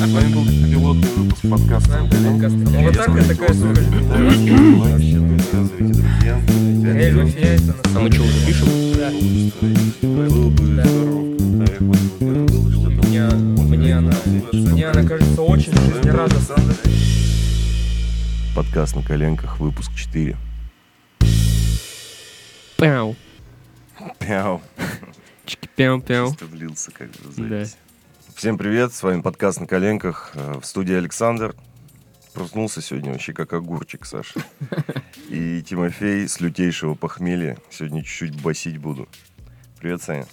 С вами был пилотный выпуск подкаста Ну, вот так это такая сука. Эй, вообще, А мы что, уже пишем? Да. Было бы Да. здорово, Мне, она, мне она кажется очень жизнерадостной. Подкаст на коленках, выпуск 4. Пяу. Пяу. Чики-пяу-пяу. Чисто влился как бы в запись. Всем привет, с вами подкаст на коленках. Э, В студии Александр. Проснулся сегодня вообще как огурчик, Саша. И Тимофей с лютейшего похмелья. Сегодня чуть-чуть басить буду. Привет, Саня.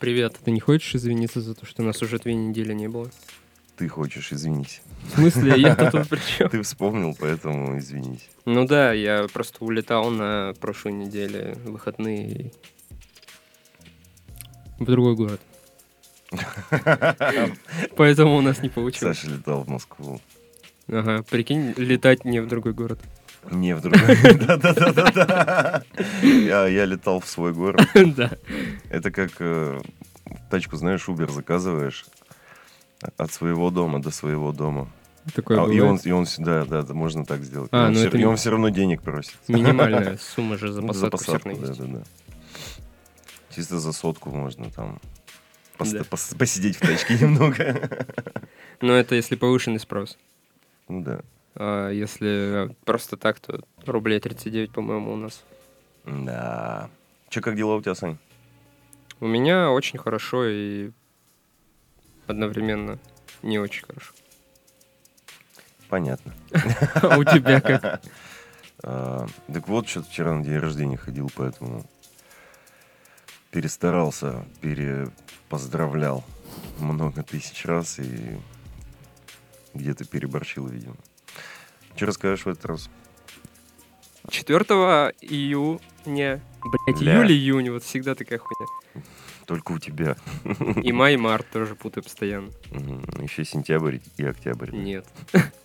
Привет. Ты не хочешь извиниться за то, что нас уже две недели не было? Ты хочешь, извинись. В смысле, я тут при чем? Ты вспомнил, поэтому извинись. Ну да, я просто улетал на прошлой неделе выходные в другой город. Поэтому у нас не получилось. Саша летал в Москву. Ага, прикинь, летать не в другой город. Не, в другой. Да-да-да-да-да. Я летал в свой город. Да. Это как э, тачку, знаешь, Uber заказываешь от своего дома до своего дома. Такое А, и он, и он сюда, да, да, можно так сделать. А, и он, ну все, это и он все равно денег просит. Минимальная сумма же за Ну, посадку всё равно да, да, да. Чисто за сотку можно там пос- Да. пос- посидеть в тачке немного. Но это если повышенный спрос. Ну да. А если просто так, то рублей 39, по-моему, у нас. Да. Че, как дела у тебя, Сань? У меня очень хорошо и одновременно не очень хорошо. Понятно. А у тебя как? А, так вот, что-то вчера на день рождения ходил, поэтому перестарался, перепоздравлял много тысяч раз и где-то переборчил, видимо. Что расскажешь в этот раз? 4 июня, блять, Ля. июль-июнь, вот всегда такая хуйня. Только у тебя. И май, и март тоже путаю постоянно. Еще сентябрь и октябрь. да? Нет.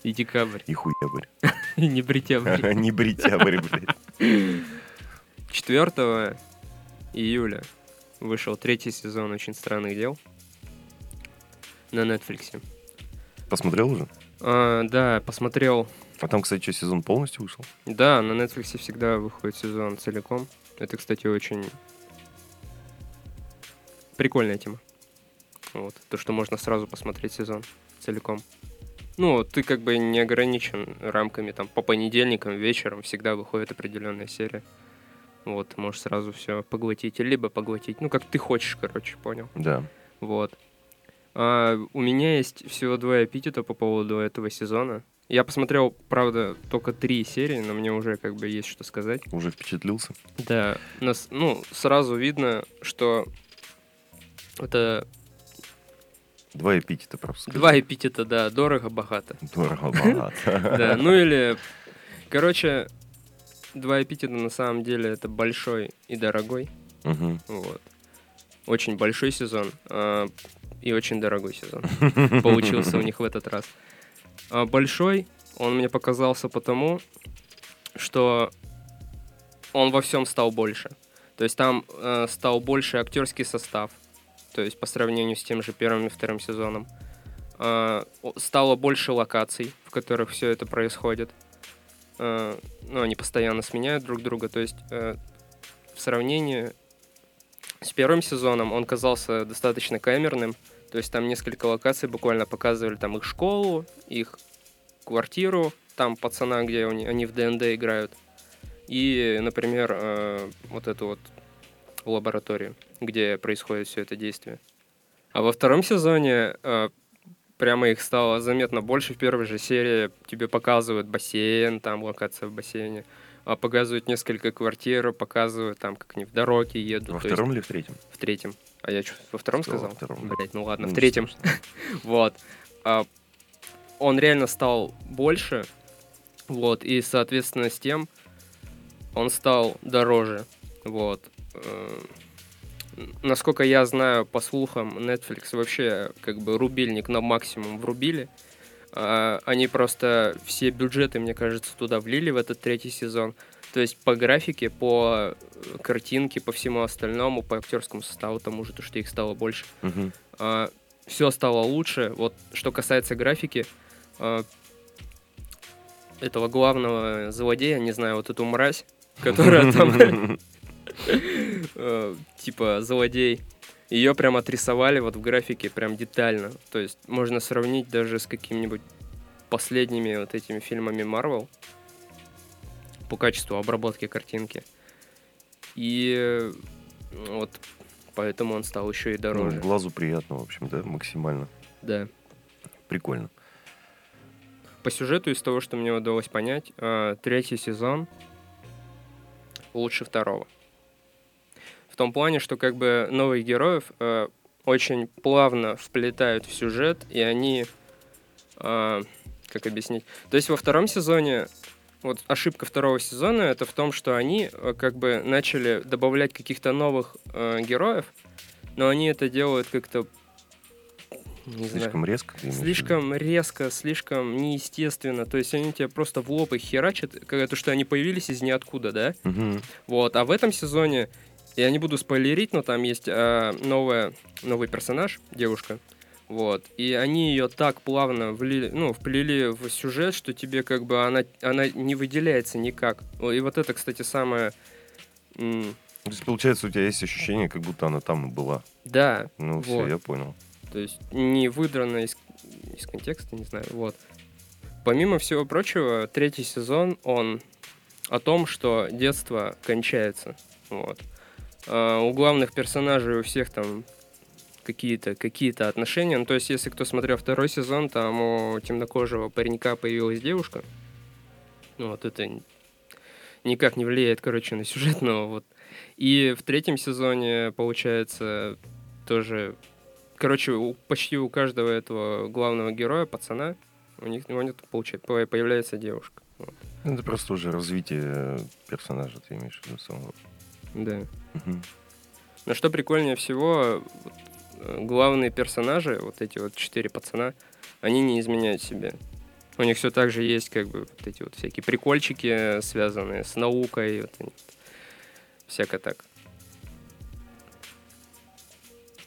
И декабрь, И хуябрь. и не бритябрь. Не бритябрь, блядь. 4 июля вышел третий сезон «Очень странных дел» на Netflix. Посмотрел уже? А, да, посмотрел А там, кстати, что, сезон полностью вышел? Да, на Netflix всегда выходит сезон целиком. Это, кстати, очень прикольная тема. Вот. То, что можно сразу посмотреть сезон целиком. Ну, ты как бы не ограничен рамками, там, по понедельникам вечером всегда выходит определенная серия. Вот, ты можешь сразу все поглотить, либо поглотить, ну, как ты хочешь, короче, понял. Да. Вот. А, у меня есть всего два эпитета по поводу этого сезона. Я посмотрел, правда, только три серии, но мне уже как бы есть что сказать. Уже впечатлился? Да, нас, ну, сразу видно, что это Два эпитета просто. скажи. два эпитета, да, дорого-богато. Дорого, богато. Да, ну или, короче, два эпитета на самом деле это большой и дорогой. Мгм. Вот. Очень большой сезон а, и очень дорогой сезон получился у них в этот раз. А большой он мне показался потому, что он во всем стал больше. То есть там э, стал больше актерский состав, то есть по сравнению с тем же первым и вторым сезоном. О- стало больше локаций, в которых все это происходит. А, ну, они постоянно сменяют друг друга. То есть э, в сравнении с первым сезоном он казался достаточно камерным. То есть там несколько локаций буквально показывали там их школу, их квартиру, там пацана, где они, они в ДНД играют. И, например, э, вот эту вот лабораторию, где происходит все это действие. А во втором сезоне э, прямо их стало заметно больше. В первой же серии тебе показывают бассейн, там локация в бассейне. А показывают несколько квартир, показывают там, как они в дороге едут. Во То есть втором или в третьем? в третьем. А я что, во втором Сказал сказал? во втором. Блять, ну ладно, Ну, в третьем. Вот. А, Он реально стал больше. Вот. И, соответственно, с тем он стал дороже. Вот. Насколько я знаю, по слухам, Netflix вообще как бы рубильник на максимум врубили. А, Они просто все бюджеты, мне кажется, туда влили в этот третий сезон. То есть по графике, по э, картинке, по всему остальному, по актерскому составу тому же, то, что их стало больше. Мгм. А, все стало лучше. Вот что касается графики, э, этого главного злодея, не знаю, вот эту мразь, которая там типа злодей, ее прям отрисовали вот в графике прям детально. То есть можно сравнить даже с какими-нибудь последними вот этими фильмами Marvel по качеству обработки картинки. И вот поэтому он стал еще и дороже. Ну, глазу приятно, в общем, да, максимально. Да. Прикольно. По сюжету, из того, что мне удалось понять, э, третий сезон лучше второго. В том плане, что как бы новых героев э, очень плавно вплетают в сюжет, и они... Э, как объяснить? То есть во втором сезоне вот ошибка второго сезона это в том, что они э, как бы начали добавлять каких-то новых э, героев, но они это делают как-то не слишком знаю, резко. Слишком резко, слишком неестественно. То есть они тебе просто в лоб их херачат, как то, что они появились из ниоткуда, да? Угу. Вот. А в этом сезоне я не буду спойлерить, но там есть э, новая, новый персонаж, девушка. Вот. И они ее так плавно влили, ну, вплели в сюжет, что тебе как бы она, она не выделяется никак. И вот это, кстати, самое... То есть, получается, у тебя есть ощущение, как будто она там и была. Да. Ну, вот. все, я понял. То есть не выдрано из, из контекста, не знаю, вот. Помимо всего прочего, третий сезон, он о том, что детство кончается. Вот. А у главных персонажей у всех там какие-то какие отношения. Ну, то есть, если кто смотрел второй сезон, там у темнокожего паренька появилась девушка. Ну, вот это никак не влияет, короче, на сюжет, но вот. И в третьем сезоне, получается, тоже... Короче, у, почти у каждого этого главного героя, пацана, у них, у них получается, появляется девушка. Вот. Это просто уже развитие персонажа, ты имеешь в виду самого. Да. Угу. Но что прикольнее всего, главные персонажи, вот эти вот четыре пацана, они не изменяют себе. У них все так же есть, как бы, вот эти вот всякие прикольчики, связанные с наукой, вот они, всяко так.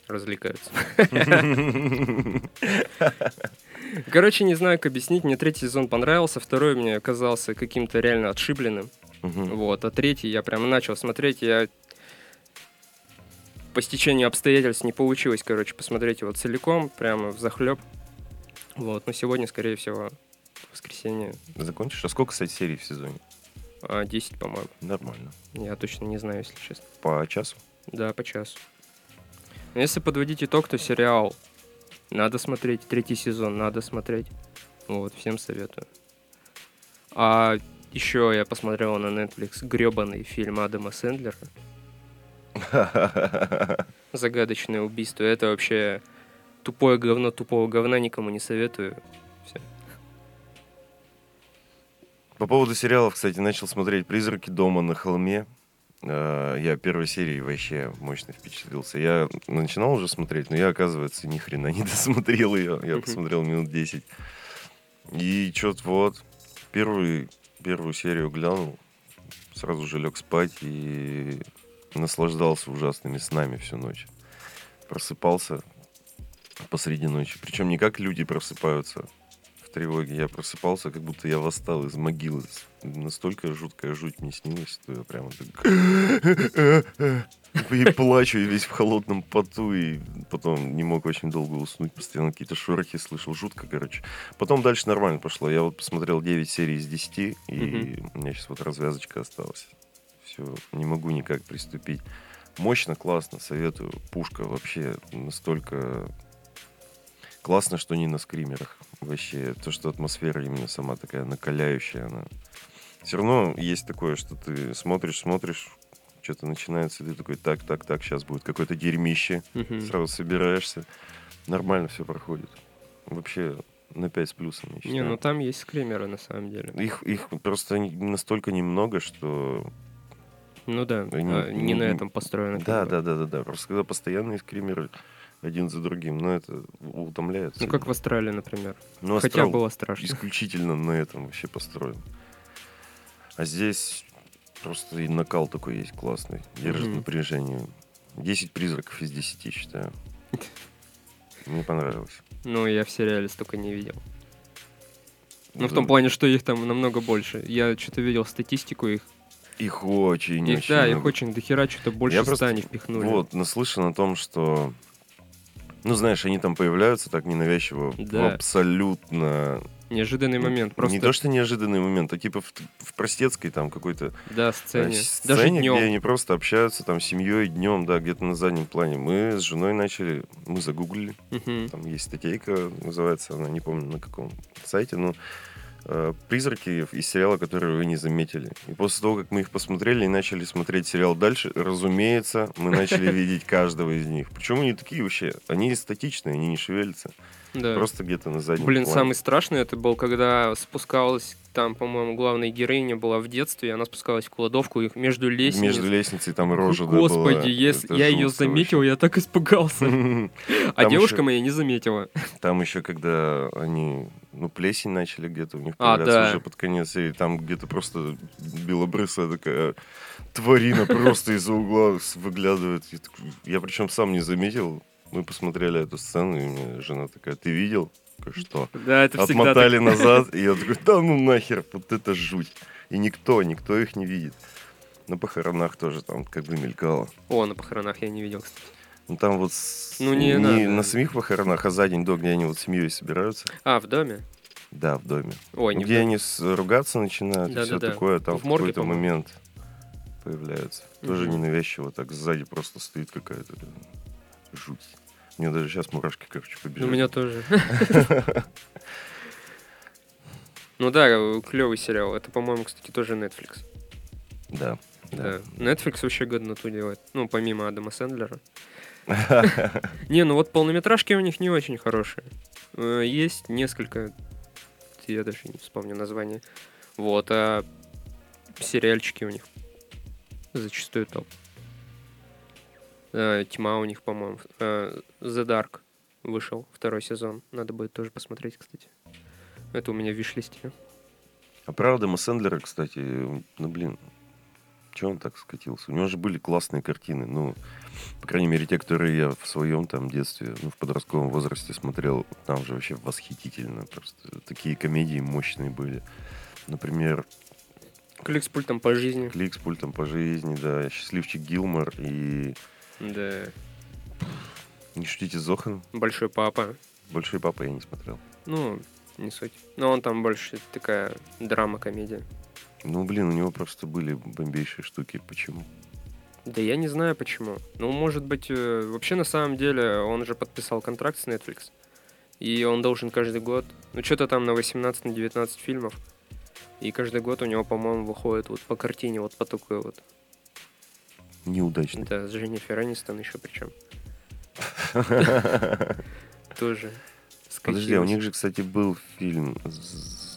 Развлекаются. Короче, не знаю, как объяснить. Мне третий сезон понравился, второй мне оказался каким-то реально отшибленным. Вот, а третий я прям начал смотреть, я по стечению обстоятельств не получилось, короче, посмотреть его целиком, прямо в захлеб. Вот, но сегодня, скорее всего, воскресенье. Закончишь? А сколько, кстати, серий в сезоне? А, 10, по-моему. Нормально. Я точно не знаю, если честно. По часу? Да, по часу. Но если подводить итог, то сериал надо смотреть. Третий сезон надо смотреть. Вот, всем советую. А еще я посмотрел на Netflix гребаный фильм Адама Сэндлера. Загадочное убийство. Это вообще тупое говно тупого говна никому не советую. Все. По поводу сериалов, кстати, начал смотреть «Призраки дома на холме». Э, я первой серии вообще мощно впечатлился. Я начинал уже смотреть, но я, оказывается, ни хрена не досмотрел ее. Я посмотрел минут 10. И что-то вот, первую, первую серию глянул, сразу же лег спать и наслаждался ужасными снами всю ночь. Просыпался посреди ночи. Причем не как люди просыпаются в тревоге. Я просыпался, как будто я восстал из могилы. Настолько жуткая жуть мне снилась, что я прямо так... И плачу, и весь в холодном поту, и потом не мог очень долго уснуть, постоянно какие-то шорохи слышал, жутко, короче. Потом дальше нормально пошло. Я вот посмотрел 9 серий из 10, и у меня сейчас вот развязочка осталась все, не могу никак приступить. Мощно, классно, советую. Пушка вообще настолько классно, что не на скримерах. Вообще, то, что атмосфера именно сама такая накаляющая, она... Все равно есть такое, что ты смотришь, смотришь, что-то начинается, ты такой, так, так, так, сейчас будет какое-то дерьмище, uh-huh. сразу собираешься, нормально все проходит. Вообще, на 5 с плюсом, я Не, ну там есть скримеры, на самом деле. Их, их просто настолько немного, что ну да, Они, а, не, не на этом построено. Да, да, да, да, да. Просто когда постоянные скримеры один за другим, но это утомляет. Ну, как в Австралии, например. Ну, Хотя было страшно. Исключительно на этом вообще построен. А здесь просто и накал такой есть классный. Держит mm-hmm. напряжение. 10 призраков из 10, считаю. Мне понравилось. Ну, я в сериале столько не видел. Ну, в Да. том плане, что их там намного больше. Я что-то видел статистику их. Их очень, Их, очень да, их много. очень дохера, что-то больше Я ста просто- они впихнули. Вот, наслышан о том, что... Ну, знаешь, они там появляются так ненавязчиво, Да. абсолютно... Неожиданный момент. Просто, Не то, что неожиданный момент, а типа в, в простецкой там какой-то да, э, сцене. сцене, Даже где днем. они просто общаются там с семьей днем, да, где-то на заднем плане. Мы с женой начали, мы загуглили, там есть статейка, называется она, не помню на каком сайте, но призраки из сериала, которые вы не заметили. И после того, как мы их посмотрели и начали смотреть сериал дальше, разумеется, мы начали видеть каждого из них. Причем они такие вообще, они статичные, они не шевелятся, Да. просто где-то на заднем Блин, плане. самый страшный это был, когда спускалась, там, по-моему, главная героиня была в детстве, и она спускалась в кладовку, их между лестницей. Между лестницей там рожа да, была. Господи, если я ее заметил, я так испугался. вообще. А девушка моя не заметила. Там еще, когда они, ну, плесень начали где-то у них А, появляться да. уже под конец серии, там где-то просто белобрысая такая тварина просто из-за угла выглядывает. Я причем сам не заметил. Мы посмотрели эту сцену, и мне жена такая, ты видел? Что? Да, это Отмотали назад, и я такой, да ну нахер, вот это жуть. И никто, никто их не видит. На похоронах тоже там как бы мелькало. О, на похоронах я не видел, кстати. Ну там вот Ну, не надо. на самих похоронах, а за день до, где они вот семьей собираются. А, в доме? Да, в доме. Ой, Ну, не в где доме. они с- ругаться начинают, и все Да-да-да. такое, там В в, какой-то момент появляются. Тоже Мгм. ненавязчиво, так сзади просто стоит какая-то жуть. Мне даже сейчас мурашки, короче, У побежали. меня тоже. Ну да, клевый сериал. Это, по-моему, кстати, тоже Netflix. Да. Да. Netflix вообще годноту делает. Ну, помимо Адама Сэндлера. Не, ну вот полнометражки у них не очень хорошие. Э, Есть несколько, я даже не вспомню название. Вот, а сериальчики у них зачастую топ. Э, Тьма у них, по-моему. э, The Dark вышел второй сезон. Надо будет тоже посмотреть, кстати. Это у меня в виш-листе. А правда, Адама Сэндлера, кстати, ну, блин, че он так скатился? У него же были классные картины, ну, по крайней мере, те, которые я в своем там детстве, ну, в подростковом возрасте смотрел, там же вообще восхитительно, просто такие комедии мощные были. Например, Клик с пультом по жизни. Клик с пультом по жизни, да, Счастливчик Гилмор и Да. Не шутите с Зоханом. Большой папа. Большой папа я не смотрел. Ну, не суть. Но он там больше такая драма-комедия. Ну, блин, у него просто были бомбейшие штуки. Почему? Да я не знаю почему. Ну, может быть, э, вообще на самом деле он же подписал контракт с Netflix. И он должен каждый год, ну что-то там на 18-19 фильмов. И каждый год у него, по-моему, выходит вот по картине, вот по такой вот. Неудачный. Да, с Дженнифер Энистон еще причем. Тоже. Подожди, а у них же, кстати, был фильм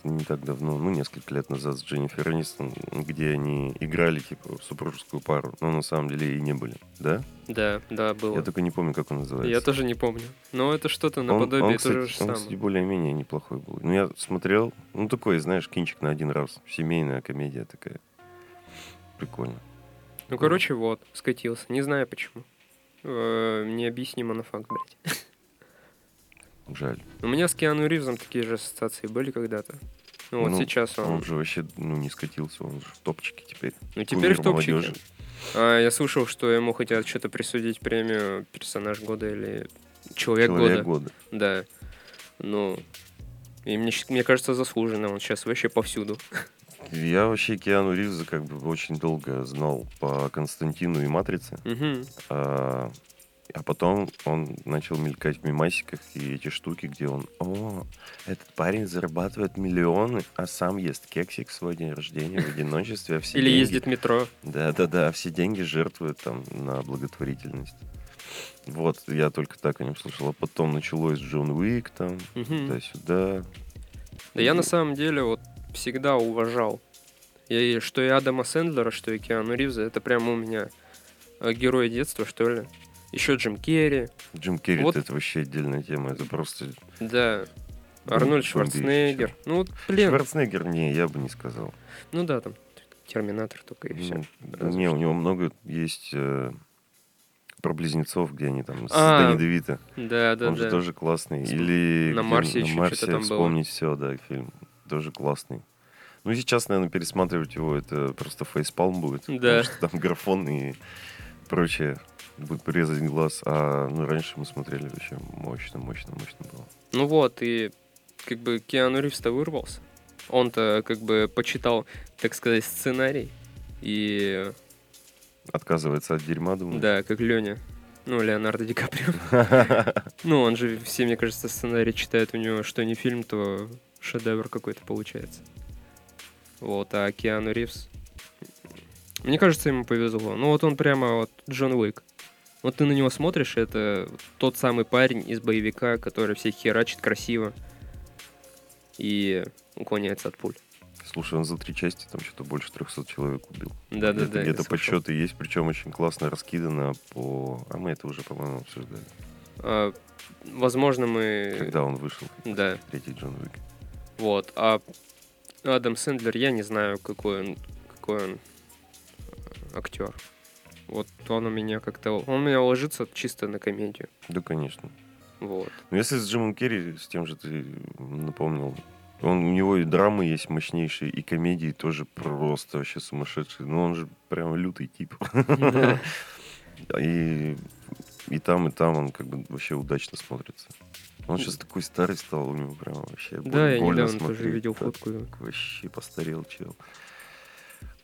не так давно, ну, несколько лет назад с Дженнифер Энистон, где они играли, типа, супружескую пару, но на самом деле и не были, да? Да, да, было. Я только не помню, как он называется. Я тоже не помню. Но это что-то Он- наподобие он, того кстати, же он, самое. кстати, более-менее неплохой был. Ну, я смотрел, ну, такой, знаешь, кинчик на один раз. Семейная комедия такая. Прикольно. Ну, короче, вот, скатился. Не знаю почему. Э, Необъяснимо на факт, блядь. Жаль. У меня с Киану Ривзом такие же ассоциации были когда-то. Ну, вот Ну, сейчас он... Он же вообще, ну, не скатился, он же в топчике теперь. ну, теперь в кумир топчике. молодежи. А, я слышал, что ему хотят что-то присудить премию персонаж года или человек, Человек года. года. Да. Ну, и мне, мне кажется, заслуженно. Он сейчас вообще повсюду. Я вообще Киану Ривза как бы очень долго знал по Константину и Матрице. Мгм. А, а потом он начал мелькать в мемасиках и эти штуки, где он, о, этот парень зарабатывает миллионы, а сам ест кексик в свой день рождения в одиночестве, а все Или деньги- ездит в метро. Да-да-да, а все деньги жертвует там на благотворительность. Вот, я только так о нем слышал. А потом началось Джон Уик там, Мгм. туда-сюда. Да я на самом деле вот всегда уважал. И что и Адама Сэндлера, что и Киану Ривза, это прямо у меня э, герои детства, что ли. Еще Джим Керри, Джим Керри Вот. это вообще отдельная тема. Это просто... да, бом- Арнольд Шварценеггер. Ну, вот, блин, Шварценеггер, не, я бы не сказал. ну да, там Терминатор только и все. Ну, не, у него много есть э, Про близнецов, где они там с А, Дэнни Девита. Да, да, Он да. же тоже классный. Или на Марсе на еще Марсе что-то там было. вспомнить все, да, фильм. Тоже классный. Ну, сейчас, наверное, пересматривать его, это просто фейспалм будет. Да. Потому что там графон и прочее будет порезать глаз. А ну, раньше мы смотрели вообще мощно, мощно, мощно было. Ну вот, и как бы Киану Ривз-то вырвался. Он-то как бы почитал, так сказать, сценарий. И Отказывается от дерьма, думаю. да, как Леня. Ну, Леонардо Ди Каприо. Ну, он же все, мне кажется, сценарий читает у него, что не фильм, то шедевр какой-то получается. Вот, а Киану Ривз... Мне кажется, ему повезло. Ну, вот он прямо вот Джон Уик. Вот ты на него смотришь, это тот самый парень из боевика, который всех херачит красиво и уклоняется от пуль. Слушай, он за три части там что-то больше 300 человек убил. Да-да-да. Где-то, я где-то подсчеты есть, причем очень классно раскидано по... А мы это уже, по-моему, обсуждали. А, возможно, мы... Когда он вышел, Да, третий Джон Уик. Вот. А Адам Сэндлер, я не знаю, какой он, какой он э, актер. Вот он у меня как-то... Он у меня ложится чисто на комедию. Да, конечно. Вот. Ну, если с Джимом Керри, с тем же ты напомнил, он, у него и драмы есть мощнейшие, и комедии тоже просто вообще сумасшедшие. Ну, он же прям лютый тип. Да. И, и там, и там он как бы вообще удачно смотрится. Он сейчас такой старый стал, у него прям вообще Да, я недавно тоже смотреть. видел Так фотку. Вообще постарел чел.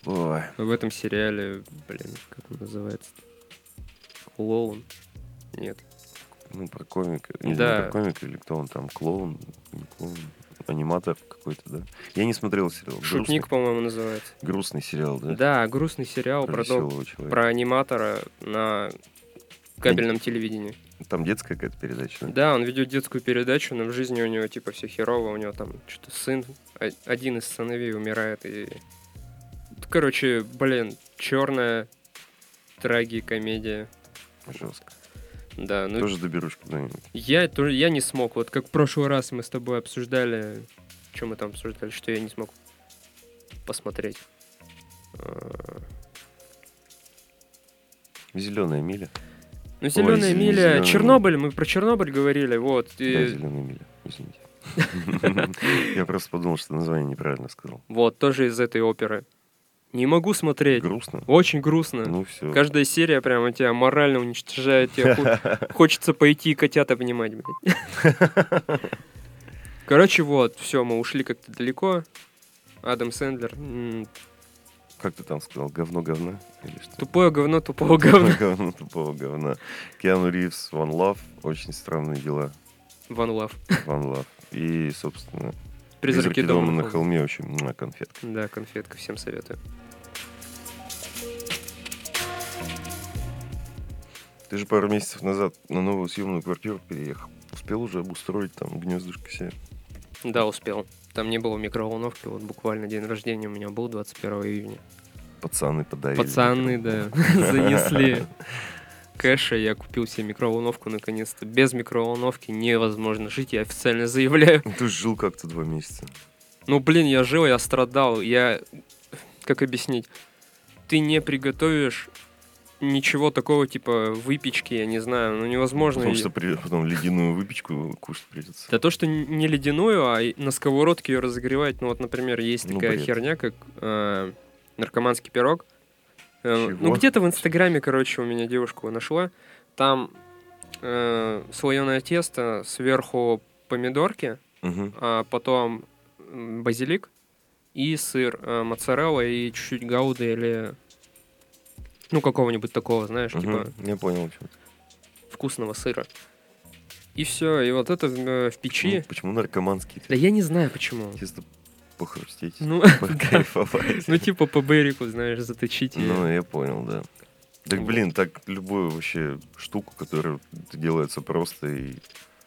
Ой, В этом сериале, блин, как он называется? Лоун? Нет. ну про комика. Или Да. не про комика, или кто он там, клоун, не клоун, аниматор какой-то, да? Я не смотрел сериал. Шутник, по-моему, называется. Грустный, сериал, да? Да, грустный сериал Про про, дом- про аниматора на кабельном телевидении. Там детская какая-то передача, да? Да, он ведет детскую передачу, но в жизни у него типа все херово, у него там что-то сын, а- один из сыновей умирает и... Короче, блин, черная трагикомедия. Жестко. Да, ну Тоже доберусь когда-нибудь. я, тоже, я не смог. Вот как в прошлый раз мы с тобой обсуждали, что мы там обсуждали, что я не смог посмотреть. А, Зеленая миля. Ну, Зеленая извини, миля, «Зелёная Чернобыль, мы про Чернобыль говорили, вот. и- Да, зеленая миля. Извините. Я просто подумал, что название неправильно сказал. Вот, тоже из этой оперы. Не могу смотреть. Грустно? Очень грустно. Ну все. Каждая серия прямо тебя морально уничтожает. Тебе хо- хочется пойти и котят обнимать, блядь. Короче, вот, все, мы ушли как-то далеко. Адам Сэндлер. Как ты там сказал? Говно говна? Или что? Тупое говно тупого говна. Говно тупого говна. Киану Ривз, One Love. Очень странные дела. One Love. One Love. И, собственно, Призраки дома на на холме. Очень муа, конфетка. Да, конфетка, всем советую. Ты же пару месяцев назад на новую съемную квартиру переехал. Успел уже обустроить там гнездышко себе? Да, успел. Там не было микроволновки, вот буквально день рождения у меня был 21 июня. Пацаны подарили. Пацаны, да, занесли кэша, я купил себе микроволновку наконец-то. Без микроволновки невозможно жить, я официально заявляю. Ну, Ты жил как-то два месяца. Ну, блин, я жил, я страдал, я... Как объяснить? Ты не приготовишь ничего такого, типа выпечки, я не знаю, ну невозможно. Потому что при- потом ледяную выпечку кушать придется. Да то, что не ледяную, а на сковородке ее разогревать. Ну вот, например, есть Ну, такая бред. херня, как э, наркоманский пирог. Э, ну где-то в Инстаграме, короче, у меня девушка нашла. Там э, слоеное тесто, сверху помидорки, Мгм. а потом базилик и сыр, э, моцарелла и чуть-чуть гауды или ну какого-нибудь такого, знаешь, Мгм. типа Я понял, что вкусного сыра. И все, и вот это в, э, в печи. Почему наркоманский? Да я не знаю почему. Чисто похрустеть, Ну, покайфовать. Ну, типа по Берику, знаешь, заточить. Ну, я понял, да. Так, блин, так любую вообще штуку, которая делается просто и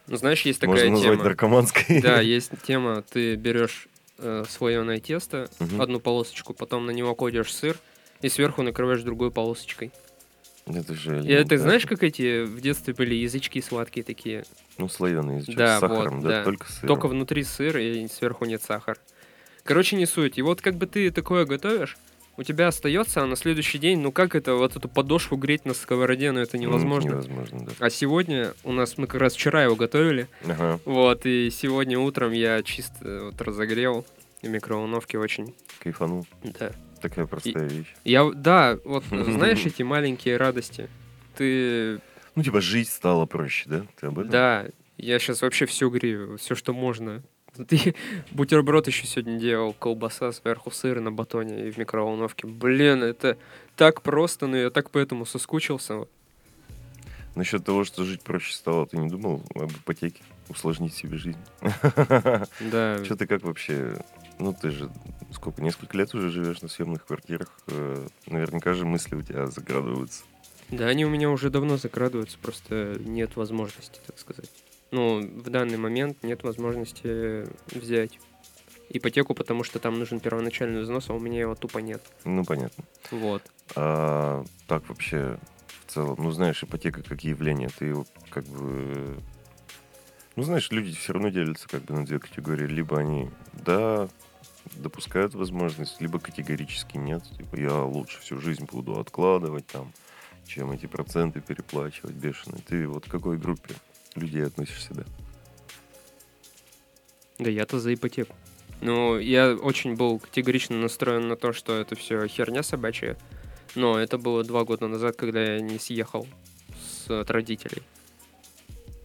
Ну, знаешь, есть можно такая назвать тема. наркоманской. Да, есть тема, ты берешь э, слоеное тесто, одну полосочку, потом на него кладешь сыр, и сверху накрываешь другой полосочкой. Это же... И это, знаешь, как эти в детстве были язычки сладкие такие? Ну, слоеный язычок Да, с сахаром, вот, да? да. Только сыр. Только внутри сыр, и сверху нет сахара. Короче, не суть. И вот как бы ты такое готовишь, у тебя остается, а на следующий день, ну как это, вот эту подошву греть на сковороде, ну это Ну, невозможно. невозможно, да. А сегодня у нас, мы как раз вчера его готовили, Ага. вот, и сегодня утром я чисто вот разогрел в микроволновке очень, Кайфанул. да. Такая простая вещь. Я, да, вот знаешь эти маленькие радости? Ты, Ну, типа, жить стало проще, да? Ты об этом? да, я сейчас вообще все грею, все, что можно. Ты бутерброд еще сегодня делал, колбаса сверху сыр на батоне и в микроволновке. Блин, это так просто, но я так поэтому соскучился. Насчет того, что жить проще стало, ты не думал об ипотеке? Усложнить себе жизнь? Да, Что ты как вообще... Ну, ты же сколько, несколько лет уже живешь на съемных квартирах. э, Наверняка же мысли у тебя закрадываются. да, они у меня уже давно закрадываются, просто нет возможности, так сказать. Ну, в данный момент нет возможности взять ипотеку, потому что там нужен первоначальный взнос, а у меня его тупо нет. Ну, понятно. Вот. А так вообще в целом, ну, знаешь, ипотека как явление, ты его как бы... Ну, знаешь, люди все равно делятся как бы на две категории. Либо они, да, допускают возможность, либо категорически нет. Типа, я лучше всю жизнь буду откладывать там, чем эти проценты переплачивать бешеные. Ты вот к какой группе людей относишься, да? Да я-то за ипотеку. Ну, я очень был категорично настроен на то, что это все херня собачья. Но это было два года назад, когда я не съехал с, от родителей.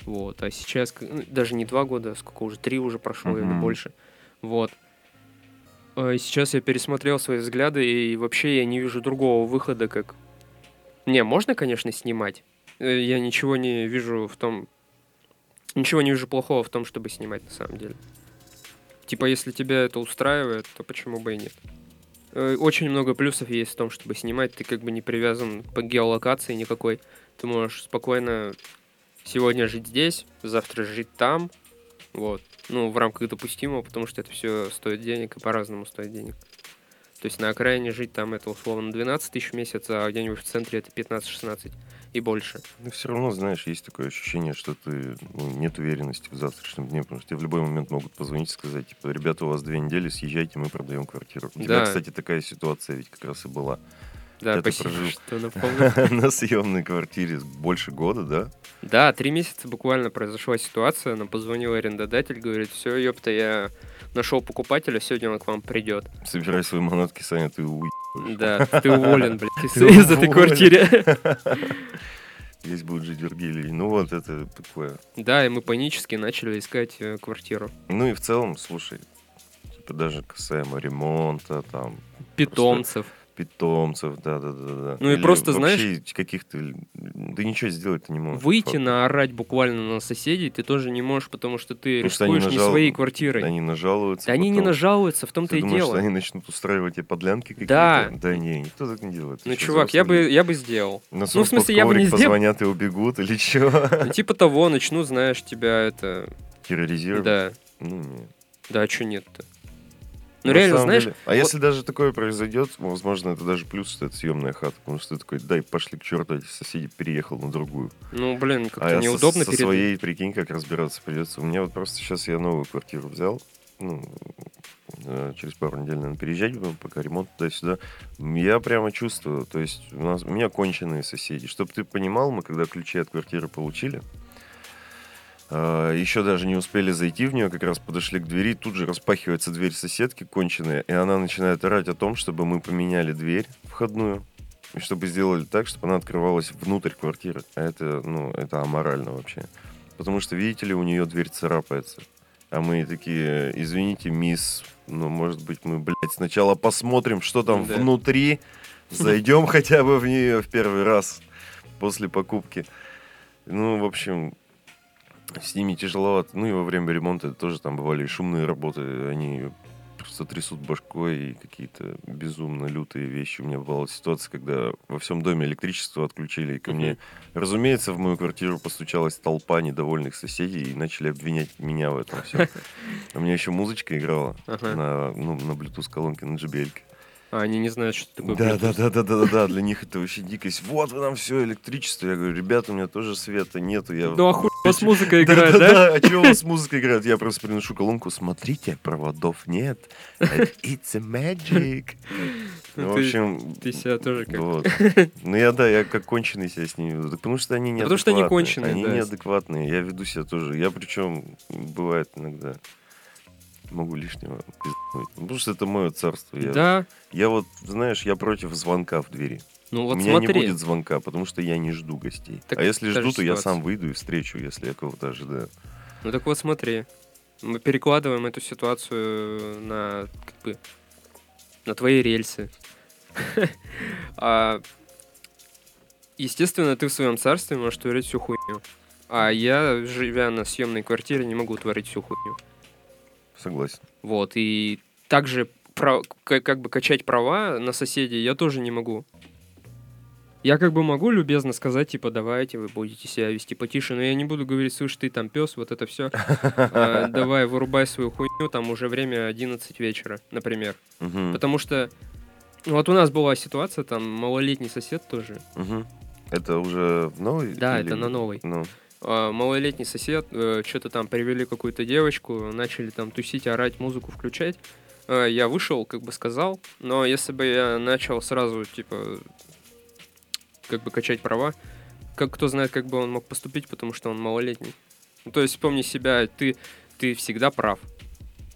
Вот. А сейчас, даже не два года, сколько уже, три уже прошло или Мгм. больше. Вот. И сейчас я пересмотрел свои взгляды, и вообще я не вижу другого выхода, как... Не, можно, конечно, снимать. Э, Я ничего не вижу в том... Ничего не вижу плохого в том, чтобы снимать, на самом деле. Типа, если тебя это устраивает, то почему бы и нет? Э, Очень много плюсов есть в том, чтобы снимать. Ты как бы не привязан по геолокации никакой. Ты можешь спокойно сегодня жить здесь, завтра жить там. Вот. Ну, в рамках допустимого, потому что это все стоит денег и по-разному стоит денег. То есть на окраине жить там это условно 12 тысяч в месяц, а где-нибудь в центре это 15-16 и больше. Но все равно, знаешь, есть такое ощущение, что ты ну, нет уверенности в завтрашнем дне, потому что тебе в любой момент могут позвонить и сказать, типа, ребята, у вас две недели, съезжайте, мы продаем квартиру. У тебя, Да. кстати, такая ситуация ведь как раз и была. Да, Я ты прожил. что. На съемной квартире больше года, да? Да, три месяца буквально произошла ситуация. Нам позвонил арендодатель, говорит, все, ёпта, я нашел покупателя, сегодня он к вам придет. Собирай свои манатки, Саня, ты уй... Да, ты уволен, блядь, из, этой квартиры. Здесь будет жить Вергилий. Ну вот это такое. Да, и мы панически начали искать э, квартиру. Ну и в целом, слушай, типа даже касаемо ремонта, там, Питомцев. Питомцев, да-да-да. Ну и просто, вообще каких-то... Ты ничего сделать не можешь. Выйти, по факту. наорать буквально на соседей ты тоже не можешь, потому что ты Потому что рискуешь не нажал- своей квартирой. Они нажалуются. Да они не потом. нажалуются, в том-то Ты и думаешь, дело. что они начнут устраивать тебе подлянки какие-то? Да. Да не, никто так не делает. Ну, что, чувак, я бы, я бы сделал. На ну, в смысле, я бы не сделал. позвонят и убегут или что? Ну, типа того, начну, знаешь, тебя это... Терроризировать? Да, Ну, не. да, а что нет-то? Ну, реально, знаешь, деле- А если даже такое произойдет, возможно, это даже плюс, что это съемная хата. Потому что ты такой, дай, пошли к черту, эти соседи переехал на другую. ну, блин, А как-то со- неудобно со, перед... своей, прикинь, как разбираться придется. У меня вот просто сейчас я новую квартиру взял. Ну, э, через пару недель, наверное, переезжать будем, пока ремонт туда-сюда. Я прямо чувствую, то есть у, нас, у меня конченые соседи. Чтобы ты понимал, мы когда ключи от квартиры получили, еще даже не успели зайти в нее, как раз подошли к двери, тут же распахивается дверь соседки конченая, и она начинает орать о том, чтобы мы поменяли дверь входную, и чтобы сделали так, чтобы она открывалась внутрь квартиры. А это, ну, это аморально вообще. Потому что, видите ли, у нее дверь царапается. А мы такие, извините, мисс, ну, может быть, мы, блядь, сначала посмотрим, что там Да. внутри, зайдем хотя бы в нее в первый раз после покупки. Ну, в общем, с ними тяжеловато. Ну и во время ремонта тоже там бывали шумные работы. Они просто трясут башкой и какие-то безумно лютые вещи. У меня бывала ситуация, когда во всем доме электричество отключили, и ко мне, разумеется, в мою квартиру постучалась толпа недовольных соседей и начали обвинять меня в этом все. У меня еще музычка играла на, ну, на Bluetooth колонке, на JBL. А они не знают, что такое Да, да, да, да, да, да, да, для них это вообще дикость. Вот вы нам все электричество. Я говорю, ребята, у меня тоже света нету. Я... Ну, хуй у вас музыка играет, да? Да, а чего у вас музыка играет? Я просто приношу колонку. Смотрите, проводов нет. It's a magic. Ну, в общем, Ты себя тоже как... вот. Ну я да, я как конченый себя с ними Потому что они не Потому что они конченые, Они неадекватные. Я веду себя тоже. Я причем бывает иногда могу лишнего пизднуть. Потому что это мое царство. Я, Да, я вот, знаешь, я против звонка в двери. ну У вот меня смотри. не будет звонка, потому что я не жду гостей. Так а если жду, то я ситуация. сам выйду и встречу, если я кого-то ожидаю. Ну так вот смотри, мы перекладываем эту ситуацию на как бы на твои рельсы. А, Естественно, ты в своем царстве можешь творить всю хуйню. А я, живя на съемной квартире, не могу творить всю хуйню. Согласен. Вот, и также про- к- как бы качать права на соседей я тоже не могу. Я как бы могу любезно сказать, типа, давайте, вы будете себя вести потише, но я не буду говорить, слышь, ты там пес, вот это все. Давай, вырубай свою хуйню, там уже время 11 вечера, например. Потому что вот у нас была ситуация, там малолетний сосед тоже. Это уже новый? Да, или- это на новый. А, малолетний сосед, что-то там привели какую-то девочку, начали там тусить, орать, музыку включать. А, Я вышел, как бы сказал, но если бы я начал сразу, типа, как бы качать права, как кто знает, как бы он мог поступить, потому что он малолетний. Ну, то есть помни себя, ты, ты всегда прав,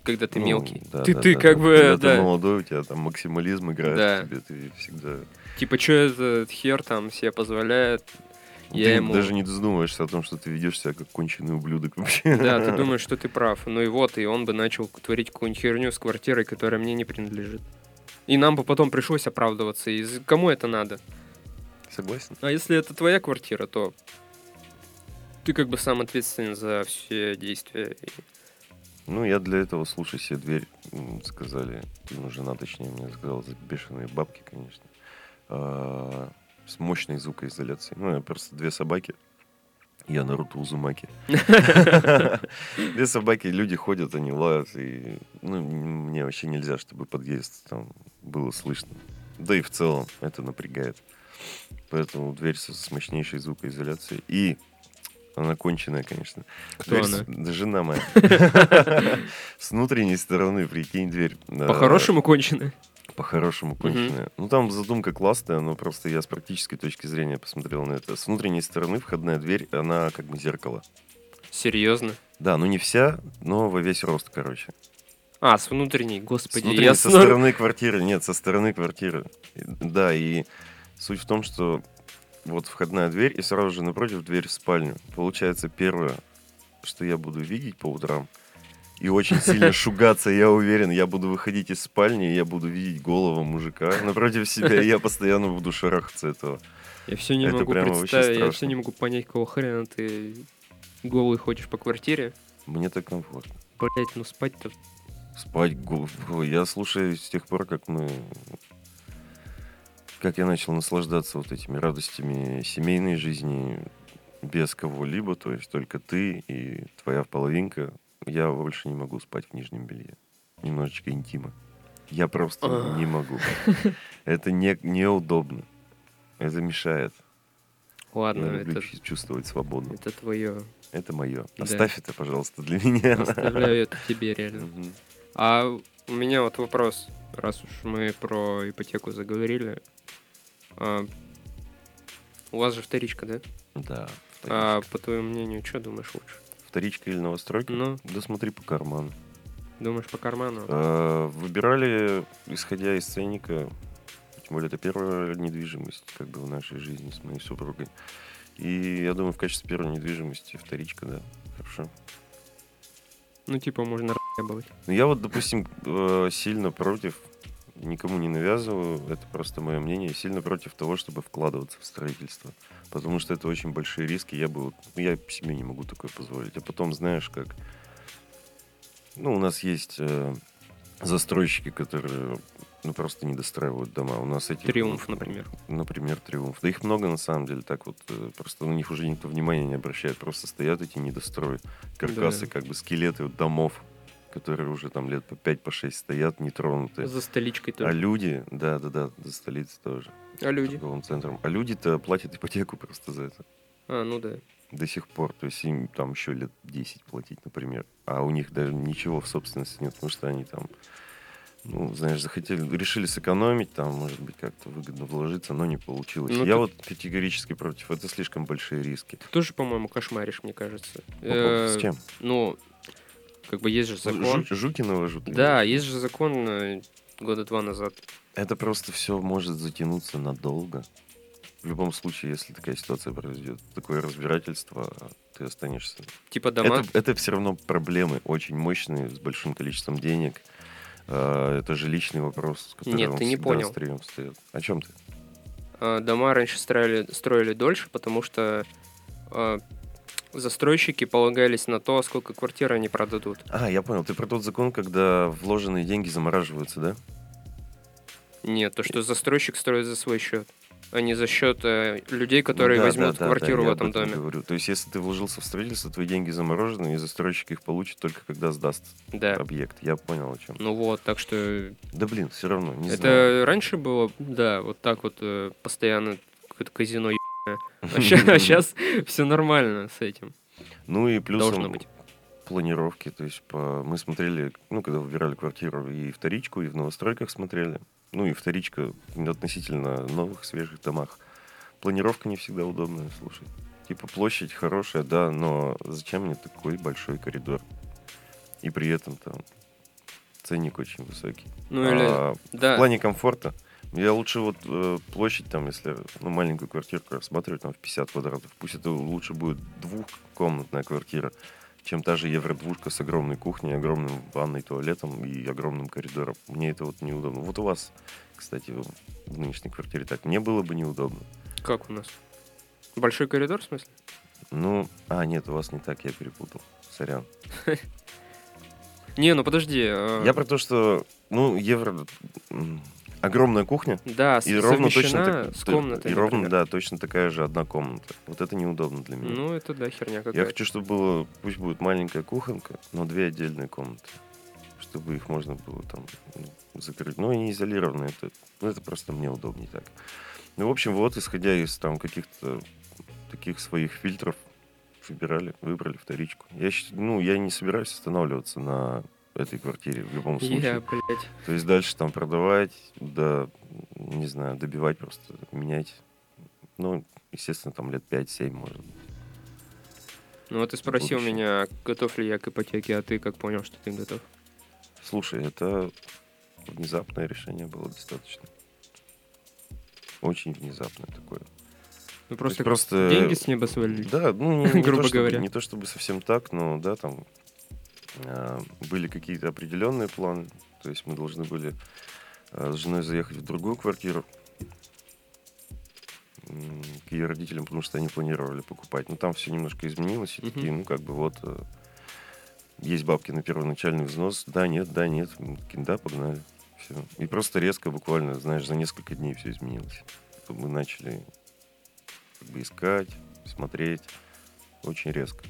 когда ты ну, мелкий. да, ты да, ты да, как да. бы, Когда да, ты молодой, у тебя там максимализм играет Да. в тебе, ты всегда... типа, что этот хер там себе позволяет, я ты ему... даже не задумываешься о том, что ты ведешь себя как конченый ублюдок вообще. Да, ты думаешь, что ты прав. Ну и вот, и он бы начал творить какую-нибудь херню с квартирой, которая мне не принадлежит. И нам бы потом пришлось оправдываться. И кому это надо? Согласен. А если это твоя квартира, то ты как бы сам ответственен за все действия. Ну, я для этого, слушай себе дверь, сказали, ну, жена, точнее, мне сказала, за бешеные бабки, конечно, а, с мощной звукоизоляцией. Ну, я просто две собаки, я Наруто Узумаки. Две собаки, люди ходят, они лают, и ну, мне вообще нельзя, чтобы подъезд там было слышно. Да и в целом это напрягает. Поэтому дверь с, мощнейшей звукоизоляцией. И она конченая, конечно. Кто Дверь она? с- да жена моя. С внутренней стороны, прикинь, дверь. По-хорошему кончены. По-хорошему конченая. Ну, там задумка классная, но просто я с практической точки зрения посмотрел на это. С внутренней стороны входная дверь, она как бы зеркало. Серьезно. Да, ну не вся, но во весь рост, короче. А, с внутренней, С господи. внутренней, я со снова- стороны квартиры. Нет, со стороны квартиры. Да, и суть в том, что вот входная дверь, и сразу же напротив дверь в спальню. Получается, первое, что я буду видеть по утрам, и очень сильно шугаться, я уверен, я буду выходить из спальни, я буду видеть голову мужика напротив себя, и я постоянно буду шарахаться этого. Я все не Это могу представить, я все не могу понять, какого хрена ты голый ходишь по квартире. Мне так комфортно. Блять, ну спать-то Спать гол- Ой, Я слушаю с тех пор, как мы... Как я начал наслаждаться вот этими радостями семейной жизни без кого-либо, то есть только ты и твоя половинка, я больше не могу спать в нижнем белье. Немножечко интима. Я просто не могу. Это не, неудобно. Это мешает. Ладно, я люблю это, чу- чувствовать свободу. это твое. Это мое. Да. Оставь это, пожалуйста, для меня. Оставляю это тебе реально. Мгм. А у меня вот вопрос, раз уж мы про ипотеку заговорили. А, у вас же вторичка, да? Да. А по твоему мнению, что думаешь лучше? Вторичка или новостройка? Ну, Да смотри по карману. думаешь по карману? А, Выбирали, исходя из ценника, тем более это первая недвижимость как бы в нашей жизни с моей супругой. И я думаю, в качестве первой недвижимости вторичка, да, хорошо. Ну, типа, можно быть. Но я вот, допустим, э, сильно против, никому не навязываю, это просто мое мнение, сильно против того, чтобы вкладываться в строительство. Потому что это очень большие риски, я бы, ну, я себе не могу такое позволить. А потом, знаешь, как, ну, у нас есть э, застройщики, которые, ну, просто не достраивают дома. У нас эти... Триумф, например. Например, Триумф. Да их много, на самом деле, так вот, э, просто на них уже никто внимания не обращает, просто стоят эти недострои, каркасы, Да. как бы скелеты домов, которые уже там лет по 5 по 6 стоят, нетронутые. За столичкой А тоже. люди, да, да, да, за столицей тоже, А люди? торговым центром. А люди-то платят ипотеку просто за это А, ну да. до сих пор. То есть им там еще лет 10 платить, например. А у них даже ничего в собственности нет, потому что они там ну, знаешь, захотели, решили сэкономить, там, может быть, как-то выгодно вложиться, но не получилось. Ну, Я ты- вот категорически против, это слишком большие риски. Ты тоже, по-моему, кошмаришь, мне кажется. Поводу С Э, чем? Ну, как бы есть же закон. Жу- жуки навожу? Да, есть же закон э, года два назад. Это просто все может затянуться надолго. В любом случае, если такая ситуация произойдет, такое разбирательство, ты останешься. Типа дома. Это, все равно проблемы очень мощные, с большим количеством денег. А, Это же личный вопрос, который Нет, он ты не понял. встает. О чем ты? А, Дома раньше строили, строили дольше, потому что а, застройщики полагались на то, сколько квартир они продадут. А, я понял. Ты про тот закон, когда вложенные деньги замораживаются, да? Нет, то, что застройщик строит за свой счет, а не за счет э, людей, которые Ну да, возьмут да, да, квартиру да, в я этом доме. Говорю. То есть, если ты вложился в строительство, твои деньги заморожены, и застройщик их получит только когда сдаст Да. объект. Я понял о чем. Ну вот, так что Да блин, все равно, не это знаю. раньше было, да, вот так вот э, постоянно какое-то казино. А сейчас все нормально с этим. Ну и Должно плюсом быть. планировки. То есть по... мы смотрели, ну, когда выбирали квартиру, и вторичку, и в новостройках смотрели. Ну и вторичка относительно новых, свежих домах. Планировка не всегда удобная, слушай. Типа площадь хорошая, да, но зачем мне такой большой коридор? И при этом там ценник очень высокий. Ну или, А да, В плане комфорта я лучше вот э, площадь там, если ну, маленькую квартирку рассматривать, там в 50 квадратов, пусть это лучше будет двухкомнатная квартира, чем та же евро-двушка с огромной кухней, огромным ванной, туалетом и огромным коридором. Мне это вот неудобно. Вот у вас, кстати, в нынешней квартире так. Мне было бы неудобно. как у нас? Большой коридор, в смысле? Ну, а, нет, у вас не так, я перепутал. Сорян. Не, ну подожди. э, Я про то, что, ну, евро... Огромная кухня, Да, И ровно точно так, с то- комнатой, И ровно, например. да, точно такая же одна комната. Вот это неудобно для меня. Ну, это да, херня Я какая-то. хочу, чтобы было, пусть будет маленькая кухонка, но две отдельные комнаты. Чтобы их можно было там ну, закрыть. Ну, они изолированные. Это, ну, это просто мне удобнее так. Ну, в общем, вот, исходя из там каких-то таких своих фильтров, выбирали, выбрали вторичку. Я, ну, я не собираюсь останавливаться на этой квартире в любом случае. Я, блядь. То есть дальше там продавать, да, не знаю, добивать просто, менять. Ну, естественно, там лет 5-7 может быть. Ну вот ты спросил будущем. меня, готов ли я к ипотеке, а ты как понял, что ты готов? Слушай, это внезапное решение было достаточно. Очень внезапное такое. Ну просто, просто деньги с неба свалились. Да, ну, не, не грубо то, чтобы, говоря. не то чтобы совсем так, но да, там были какие-то определенные планы. То есть мы должны были а, с женой заехать в другую квартиру к ее родителям, потому что они планировали покупать. Но там все немножко изменилось, и такие, ну, как бы вот э, есть бабки на первоначальный взнос, да, нет, да, нет, Мы такие, да, погнали. Все. И просто резко, буквально, знаешь, за несколько дней все изменилось. Мы начали как бы искать, смотреть. Очень резко.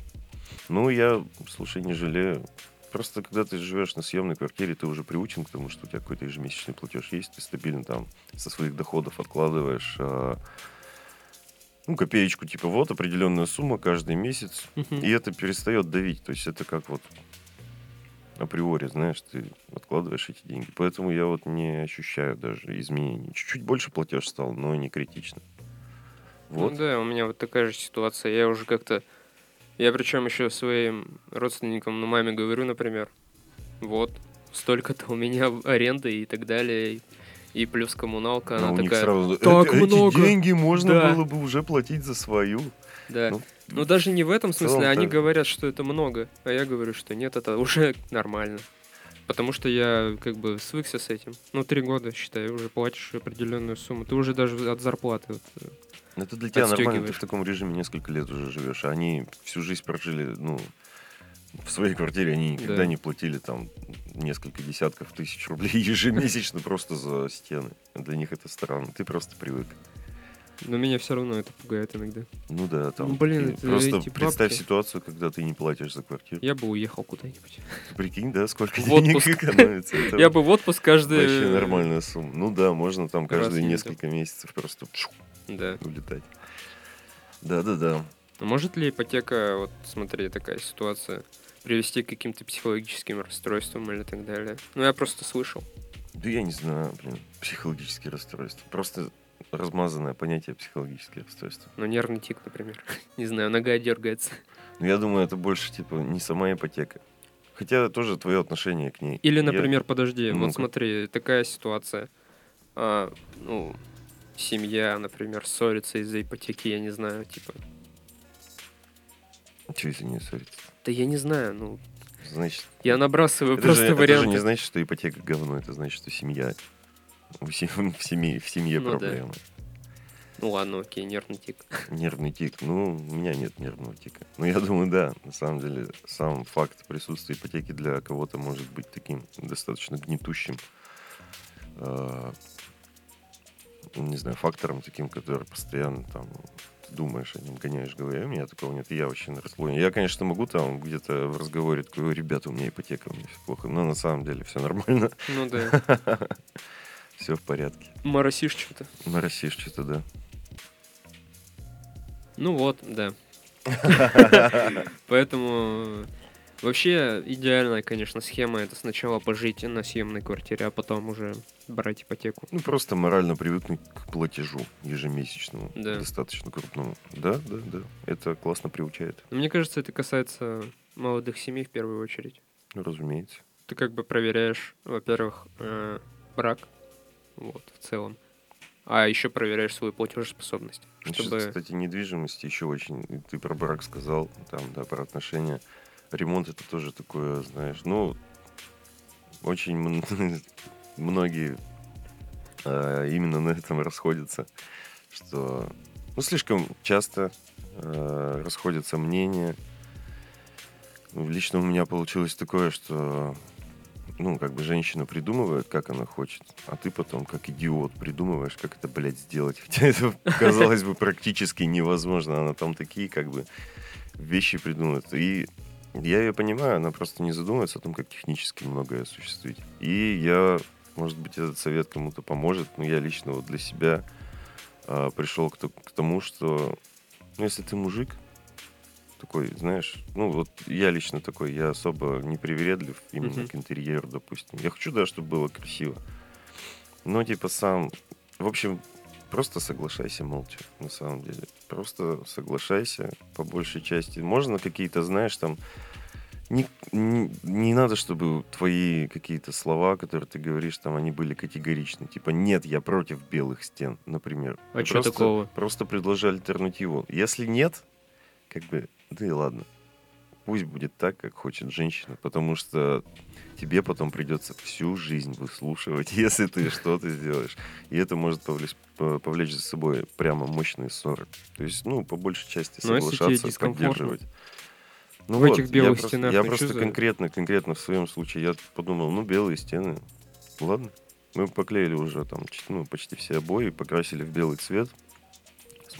Ну, я, слушай, не жалею. Просто когда ты живешь на съемной квартире, ты уже приучен к тому, что у тебя какой-то ежемесячный платеж есть, ты стабильно там со своих доходов откладываешь а, ну, копеечку, типа вот определенная сумма каждый месяц, Мгм. и это перестает давить. То есть это как вот априори, знаешь, ты откладываешь эти деньги. Поэтому я вот не ощущаю даже изменений. Чуть-чуть больше платеж стал, но не критично. Вот. Ну да, у меня вот такая же ситуация. Я уже как-то... Я причем еще своим родственникам, ну, маме говорю, например, вот, столько-то у меня аренда и так далее, и, плюс коммуналка, Но она такая, сразу, «Так «Э- эти много!» деньги можно Да. было бы уже платить за свою. да. Ну, Ну, даже не в этом в смысле, они так. говорят, что это много, а я говорю, что нет, это уже нормально. Потому что я как бы свыкся с этим. Ну, три года, считай, уже платишь определенную сумму. Ты уже даже от зарплаты. вот, э, Это для тебя нормально, ты в таком режиме несколько лет уже живешь. А они всю жизнь прожили, ну, в своей квартире они никогда Да. не платили там несколько десятков тысяч рублей ежемесячно просто за стены. Для них это странно. Ты просто привык. Но меня все равно это пугает иногда. Ну да, там. Ну, блин, это просто эти представь бабки. ситуацию, когда ты не платишь за квартиру. Я бы уехал куда-нибудь. Прикинь, да, сколько В денег отпуск. экономится. Это Я бы в отпуск каждый... вообще нормальная сумма. Ну да, можно там каждые несколько месяцев просто Да. улетать. Да-да-да. А может ли ипотека, вот смотри, такая ситуация, привести к каким-то психологическим расстройствам или так далее? Ну, я просто слышал. Да я не знаю, блин, психологические расстройства. Просто размазанное понятие психологические расстройства. Ну, нервный тик, например. Не знаю, нога дергается. Ну, я думаю, это больше, типа, не сама ипотека. Хотя тоже твое отношение к ней. Или, Я- например, подожди, Ну-ка. вот смотри, такая ситуация. А, ну, семья, например, ссорится из-за ипотеки, я не знаю, типа. Чё, если не ссориться? Да я не знаю, ну, Значит, я набрасываю это, просто же, это же варианты. не значит, что ипотека говно, это значит, что семья... В семье, в семье Ну да. проблемы. Ну ладно, окей, нервный тик. Нервный тик. Ну, у меня нет нервного тика. Ну, я думаю, да. На самом деле, сам факт присутствия ипотеки для кого-то может быть таким достаточно гнетущим. э, не знаю, фактором таким, который постоянно там думаешь о нем, гоняешь в голове. У меня такого нет. Я вообще на расслоене. Я, конечно, могу там где-то в разговоре такой, «Ой, ребята, у меня ипотека, у меня все плохо. Но на самом деле все нормально. Ну да. Все в порядке. Моросишь что-то. Моросишь что-то, да. Ну вот, да. Поэтому вообще идеальная, конечно, схема это сначала пожить на съемной квартире, а потом уже брать ипотеку. Ну, просто морально привыкнуть к платежу ежемесячному, Да. достаточно крупному. Да, да, да. Это классно приучает, Но мне кажется, это касается молодых семей в первую очередь. ну, разумеется. Ты как бы проверяешь, во-первых, э, брак, вот, в целом, а еще проверяешь свою платежеспособность, чтобы... кстати, недвижимость еще очень... Ты про брак сказал, там, да, про отношения. Ремонт это тоже такое, знаешь, ну, очень мн- многие э, именно на этом расходятся, что, ну, слишком часто э, расходятся мнения. Лично у меня получилось такое, что, ну, как бы женщина придумывает, как она хочет, а ты потом, как идиот, придумываешь, как это, блядь, сделать. Хотя это, казалось бы, практически невозможно. Она там такие, как бы, вещи придумывает. И я ее понимаю, она просто не задумывается о том, как технически многое осуществить. И я, может быть, этот совет кому-то поможет, но я лично вот для себя а, пришел к, к тому, что, ну, если ты мужик, такой, знаешь, ну, вот я лично такой, я особо не привередлив именно Мгм. к интерьеру, допустим. Я хочу, да, чтобы было красиво. Но, типа, сам, в общем, просто соглашайся молча, на самом деле. Просто соглашайся по большей части. Можно какие-то, знаешь, там, не, не, не надо, чтобы твои какие-то слова, которые ты говоришь, там, они были категоричны. Типа, нет, я против белых стен, например. А Ты просто, такого? Просто предложи альтернативу. Если нет, как бы, да и ладно. Пусть будет так, как хочет женщина, потому что тебе потом придется всю жизнь выслушивать, если ты что-то сделаешь. И это может повлечь, по- повлечь за собой прямо мощные ссоры. То есть, ну, по большей части Ну, тебе соглашаться, поддерживать. Ну в этих белых я просто, стенах, я просто за- конкретно, конкретно в своем случае, я подумал, ну, белые стены, ладно. Мы поклеили уже там ну, почти все обои, покрасили в белый цвет.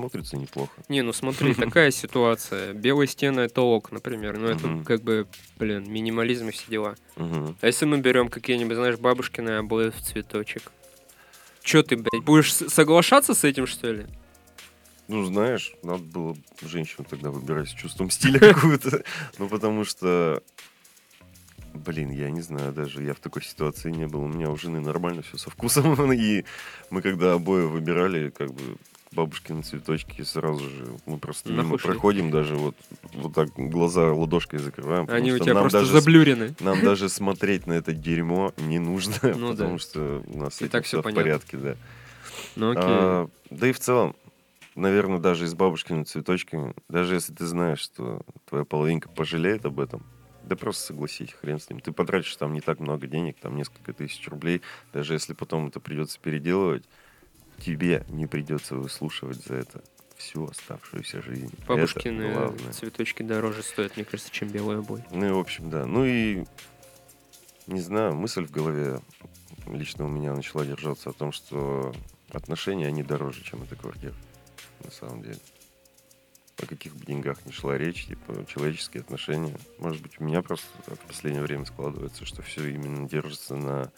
Смотрится неплохо. Не, ну смотри, такая ситуация. Белые стены это ок, например. Ну это как бы, блин, минимализм и все дела. А если мы берем какие-нибудь, знаешь, бабушкины обои в цветочек? Че ты, блядь, будешь соглашаться с этим, что ли? Ну, знаешь, надо было женщину тогда выбирать с чувством стиля какую-то. Ну, потому что, блин, я не знаю даже, я в такой ситуации не был. У меня у жены нормально все со вкусом. И мы когда обои выбирали, как бы бабушкины цветочки, сразу же мы просто мимо проходим, даже вот, вот так глаза ладошкой закрываем. Они у тебя нам просто даже заблюрены. Нам даже смотреть на это дерьмо не нужно, Ну да. потому что у нас И это так всё все в порядке, да. Ну окей. А, да и в целом, наверное, даже и с бабушкиными цветочками, даже если ты знаешь, что твоя половинка пожалеет об этом, да просто согласись, хрен с ним. Ты потратишь там не так много денег, там несколько тысяч рублей, даже если потом это придется переделывать, тебе не придется выслушивать за это всю оставшуюся жизнь. Бабушкины цветочки дороже стоят, мне кажется, чем белые обои. Ну и, в общем, да. Ну и, не знаю, мысль в голове лично у меня начала держаться о том, что отношения, они дороже, чем эта квартира, на самом деле. О каких бы деньгах ни шла речь, типа, человеческие отношения. Может быть, у меня просто в последнее время складывается, что все именно держится на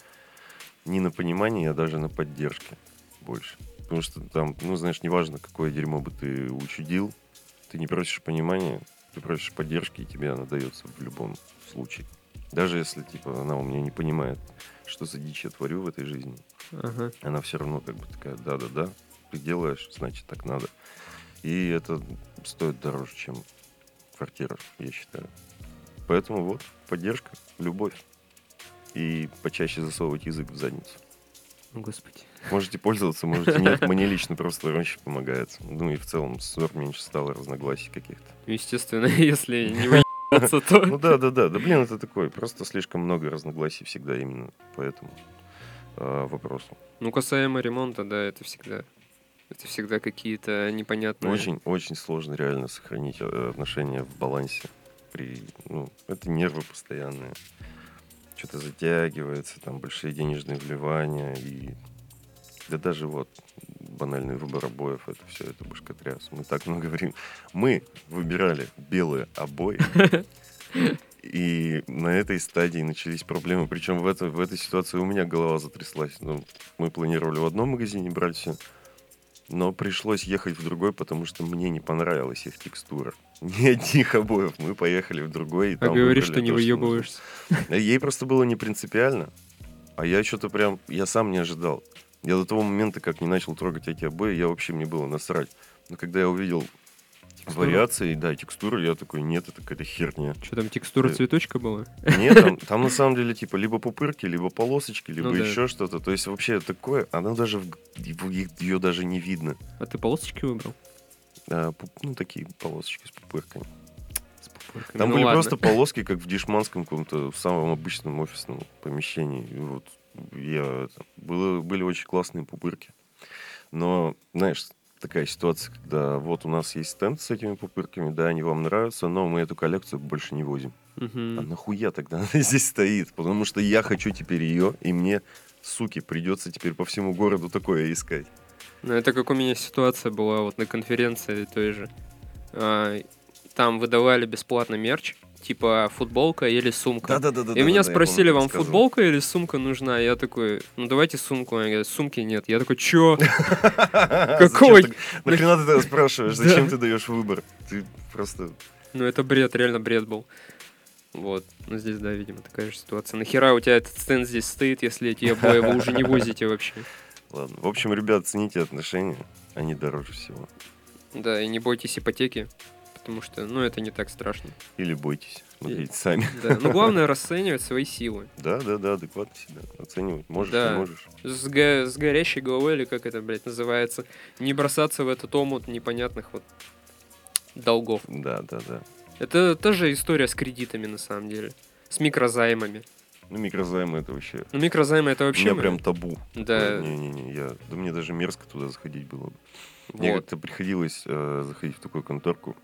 не на понимании, а даже на поддержке больше. Потому что там, ну, знаешь, неважно, какое дерьмо бы ты учудил, ты не просишь понимания, ты просишь поддержки, и тебе она дается в любом случае. Даже если, типа, она у меня не понимает, что за дичь я творю в этой жизни, Ага. она все равно как бы такая, да-да-да, ты делаешь, значит, так надо. И это стоит дороже, чем квартира, я считаю. Поэтому вот, поддержка, любовь. И почаще засовывать язык в задницу. Господи. Можете пользоваться, можете нет. Мне лично просто очень помогает. Ну и в целом ссор меньше стало, разногласий каких-то. Естественно, если не выебаться, то... Ну да, да, да. Да блин, это такое. Просто слишком много разногласий всегда именно по этому а, вопросу. Ну, касаемо ремонта, да, это всегда... Это всегда какие-то непонятные... Очень, очень сложно реально сохранить э, отношения в балансе. При, ну, это нервы постоянные. Что-то затягивается, там большие денежные вливания и да даже вот банальный выбор обоев, это все, это башкотряс. Мы так много времени... Мы выбирали белые обои, и на этой стадии начались проблемы. Причем в, это, в этой ситуации у меня голова затряслась. Ну, мы планировали в одном магазине брать все, но пришлось ехать в другой, потому что мне не понравилась их текстура. Ни одних обоев. Мы поехали в другой. И А говоришь, что не то, выебываешься. Ей просто было не принципиально. А я что-то прям, я сам не ожидал. Я до того момента, как не начал трогать эти обои, я вообще мне было насрать. Но когда я увидел Текстуру? вариации, да, текстуру, я такой, нет, это какая-то херня. Что там, текстура Э, цветочка была? Нет, там, там на самом деле типа либо пупырки, либо полосочки, либо Ну да. еще что-то. То есть вообще такое, она даже, ее даже не видно. А ты полосочки выбрал? А, пуп- ну, такие полосочки с пупырками. С пупырками. Там Ну были ладно. просто полоски, как в дешманском каком-то, в самом обычном офисном помещении. И вот я... было, были очень классные пупырки. Но, знаешь, такая ситуация, когда вот у нас есть стенд с этими пупырками, да, они вам нравятся, но мы эту коллекцию больше не возим. Мгм. А нахуя тогда она здесь стоит? Потому что я хочу теперь ее, и мне, суки, придется теперь по всему городу такое искать. Ну, это как у меня ситуация была вот на конференции той же. А, Там выдавали бесплатно мерч, типа футболка или сумка. Да-да-да. И меня спросили, вам футболка или сумка нужна? Я такой, ну давайте сумку. Они говорят, сумки нет. Я такой, чё? Какой? Нахрена ты тогда спрашиваешь? Да. Зачем ты даешь выбор? Ты просто... Ну это бред, реально бред был. Вот. Ну здесь, да, видимо, такая же ситуация. Нахера у тебя этот стенд здесь стоит, если эти обои вы уже не возите вообще? Ладно. В общем, ребят, цените отношения. Они дороже всего. Да, и не бойтесь ипотеки, потому что, ну, это не так страшно. Или бойтесь. Смотрите сами. Да. Но главное расценивать свои силы. Да, да, да, адекватно себя оценивать. Можешь, Да. не можешь. С, го- с горящей головой, или как это, блядь, называется, не бросаться в этот омут непонятных вот долгов. Да, да, да. Это тоже история с кредитами, на самом деле. С микрозаймами. Ну, микрозаймы это вообще... Ну, микрозаймы это У вообще... меня мы- прям табу. Да. Не-не-не, я... Да мне даже мерзко туда заходить было бы. Мне Вот. как-то приходилось э, заходить в такую конторку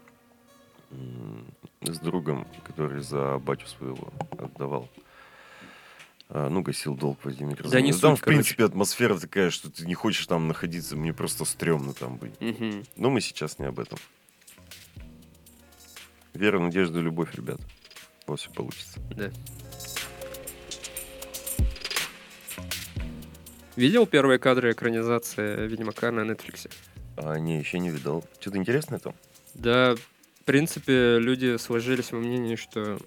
с другом, который за батю своего отдавал. А, ну, гасил долг Владимир Да не Там, суть, в принципе, атмосфера такая, что ты не хочешь там находиться, мне просто стрёмно там быть. Мгм. Но мы сейчас не об этом. Вера, надежда, любовь, ребят. У вас все получится. Да. Видел первые кадры экранизации Ведьмака на Netflix? А, не, еще не видал. Что-то интересное там? Да, принципе, люди сложились во мнении, что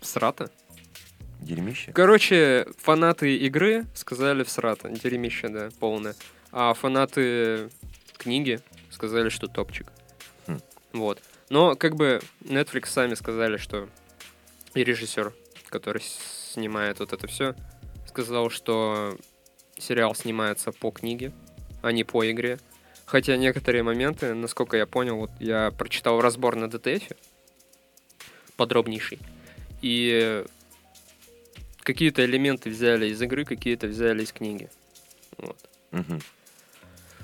срата. Дерьмище? Короче, фанаты игры сказали всрата, дерьмище, да, полное. А фанаты книги сказали, что топчик. Хм. Вот. Но как бы Netflix сами сказали, что и режиссер, который снимает вот это все, сказал, что сериал снимается по книге, а не по игре. Хотя некоторые моменты, насколько я понял, вот я прочитал разбор на DTF, подробнейший, и какие-то элементы взяли из игры, какие-то взяли из книги. Вот.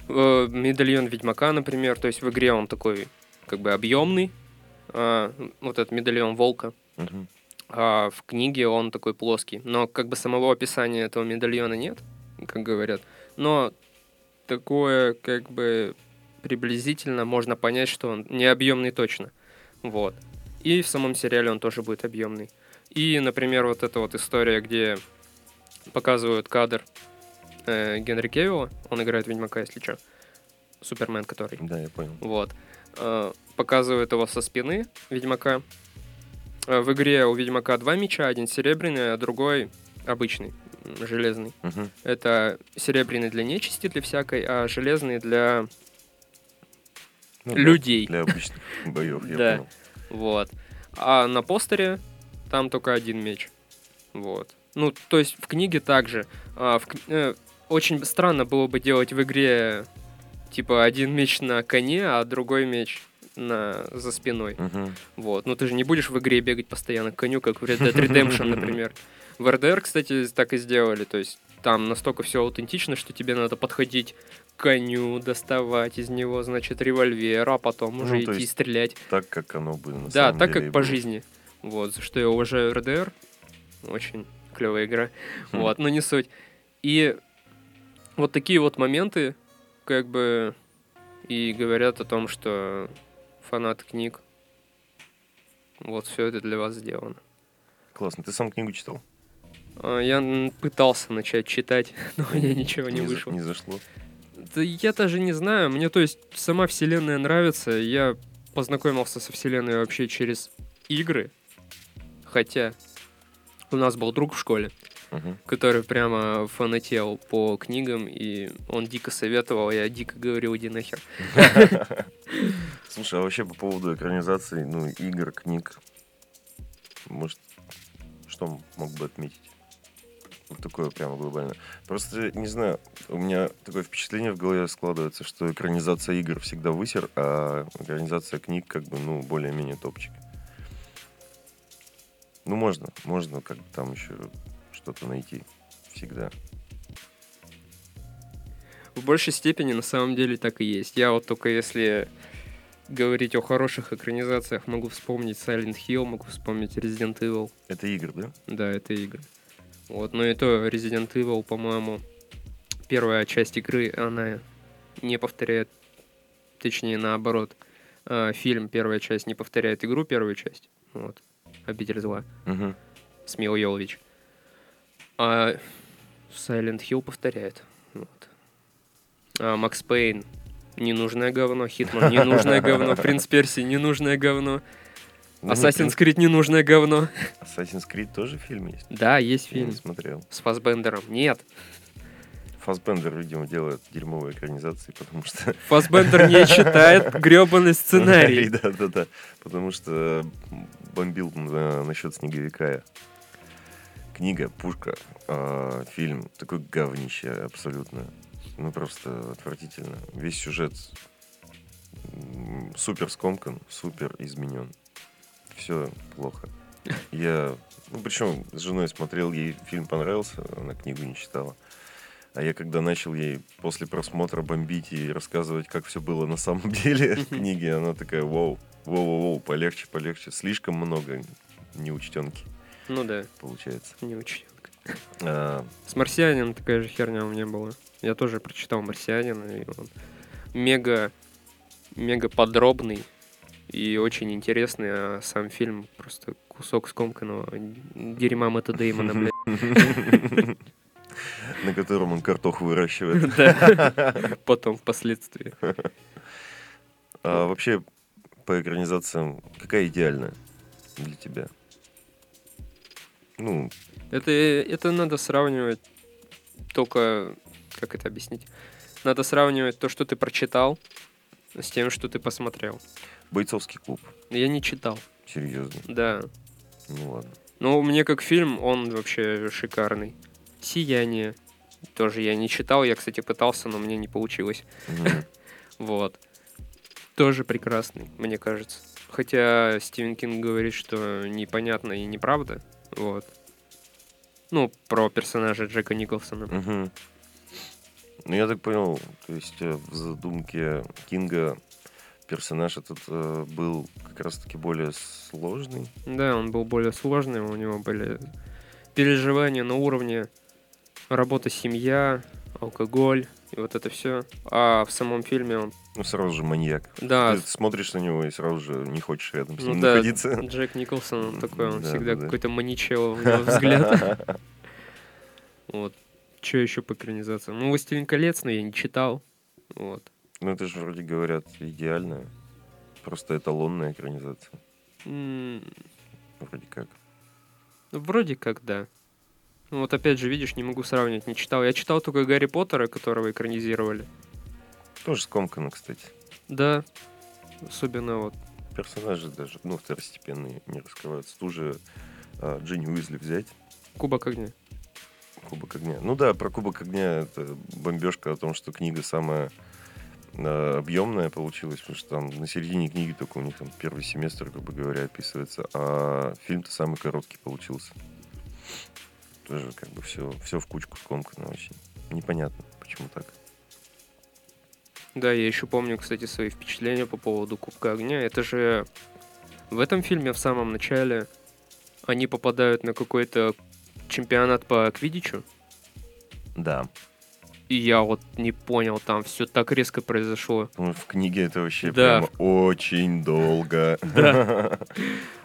Э, Медальон Ведьмака, например, то есть в игре он такой как бы объемный, а, вот этот медальон волка, Мгм. а в книге он такой плоский. Но как бы самого описания этого медальона нет, как говорят. Но такое как бы приблизительно можно понять, что он не объемный точно. Вот. И в самом сериале он тоже будет объемный. И, например, вот эта вот история, где показывают кадр э, Генри Кевилла, он играет Ведьмака, если что, Супермен который. Да, я понял. Вот. Э, Показывают его со спины Ведьмака. э, в игре у Ведьмака два меча, один серебряный, а другой обычный, железный. Мгм. Это серебряный для нечисти, для всякой, а железный для Ну людей. Для обычных боев, я Да. понял. Вот. А на постере там только один меч. Вот. Ну, то есть в книге также. А, в э, очень странно было бы делать в игре типа один меч на коне, а другой меч на, за спиной. Мгм. Вот. Ну, ты же не будешь в игре бегать постоянно к коню, как в Red Dead Redemption, например. В RDR, кстати, так и сделали. То есть там настолько все аутентично, что тебе надо подходить к коню, доставать из него, значит, револьвер, а потом Ну, уже то идти есть стрелять. Так, как оно было на Да, так деле как по жизни. Вот, за что я уважаю РДР. Очень клевая игра. Хм. Вот, но не суть. И вот такие вот моменты, как бы, и говорят о том, что фанат книг, вот все это для вас сделано. Классно. Ты сам книгу читал? А, Я пытался начать читать, но у меня ничего не за- вышло. Не зашло? Да я даже не знаю. Мне, то есть, сама вселенная нравится. Я познакомился со вселенной вообще через игры. Хотя у нас был друг в школе, Мгм. который прямо фанател по книгам, и он дико советовал, я дико говорил, иди нахер. Слушай, а вообще по поводу экранизации, ну, игр, книг, может, что мог бы отметить? Вот такое прямо глобально. Просто, не знаю, у меня такое впечатление в голове складывается, что экранизация игр всегда высер, а экранизация книг как бы, ну, более-менее топчик. Ну, можно, можно как там еще что-то найти всегда. В большей степени на самом деле так и есть. Я вот только если говорить о хороших экранизациях, могу вспомнить Silent Hill, могу вспомнить Resident Evil. Это игр, да? Да, это игры. Вот, но и то Resident Evil, по-моему, первая часть игры, она не повторяет, точнее, наоборот, а, фильм первая часть не повторяет игру первую часть. Вот. Обитель зла. Мгм. с Милой Йовович. А Silent Hill повторяет. Вот. А Макс Пейн ненужное говно, Хитман ненужное говно, Принц Перси ненужное говно, Ну, Assassin's Creed ненужное говно. Assassin's Creed тоже фильм есть? Да, есть Я фильм не смотрел. с Фасбендером. Нет, Фасбендер, видимо, делает дерьмовые экранизации, потому что... Фасбендер не читает гребаный сценарий. Да, да, да. Потому что бомбил на- насчет снеговика. Книга, пушка, а, фильм. Такой говнище абсолютно. Ну, просто отвратительно. Весь сюжет супер скомкан, супер изменен. Все плохо. Я, ну, причем с женой смотрел, ей фильм понравился, она книгу не читала. А я когда начал ей после просмотра бомбить и рассказывать, как все было на самом деле в книге, она такая, вау, воу, воу, воу, полегче, полегче. Слишком много неучтенки Ну да, получается. не очень. А, С «Марсианином» такая же херня у меня была. Я тоже прочитал «Марсианина», и он мега, мега подробный и очень интересный, а сам фильм просто кусок скомканного дерьма Мэтта Деймона, блядь. на котором он картох выращивает. Да. Потом, впоследствии. А вообще, по экранизациям, какая идеальная для тебя? Ну, Это, это надо сравнивать только... Как это объяснить? Надо сравнивать то, что ты прочитал, с тем, что ты посмотрел. бойцовский клуб. Я не читал, Серьезно. да. Ну ладно. Но мне как фильм он вообще шикарный. «Сияние». Тоже я не читал, я, кстати, пытался, но мне не получилось. Вот. Тоже прекрасный, мне кажется. Хотя Стивен Кинг говорит, что непонятно и неправда. Вот. Ну, про персонажа Джека Николсона. Мгм. Ну, я так понял, то есть э, в задумке Кинга персонаж этот э, был как раз-таки более сложный. Да, он был более сложный, у него были переживания на уровне работа, семья, алкоголь и вот это все. А в самом фильме он... Ну, сразу же маньяк. Да, Ты смотришь на него и сразу же не хочешь рядом с ну ним да, находиться. Джек Николсон, он такой, он Да, всегда да, какой-то маничело у него взгляд. Вот. Что еще по экранизациям? Ну, «Властелин колец», но я не читал. Вот. Ну, это же вроде говорят идеальная. Просто эталонная экранизация. Вроде как. Ну, вроде как, да. Ну, вот опять же, видишь, не могу сравнивать, не читал. Я читал только Гарри Поттера, которого экранизировали. Тоже скомкано, кстати. Да. Особенно вот. Персонажи даже, ну, второстепенные не раскрываются. Ту же а, Джинни Уизли взять. Кубок огня. Кубок огня. Ну да, про Кубок огня это бомбежка о том, что книга самая э, объемная получилась, потому что там на середине книги только у них там первый семестр, грубо говоря, описывается, а фильм-то самый короткий получился. Тоже как бы все, все в кучку скомкано очень. Непонятно, почему так. Да, я еще помню, кстати, свои впечатления по поводу Кубка огня. Это же в этом фильме в самом начале они попадают на какой-то чемпионат по квидичу. Да. И я вот не понял, там все так резко произошло. В книге это вообще Да. прямо очень долго. Да.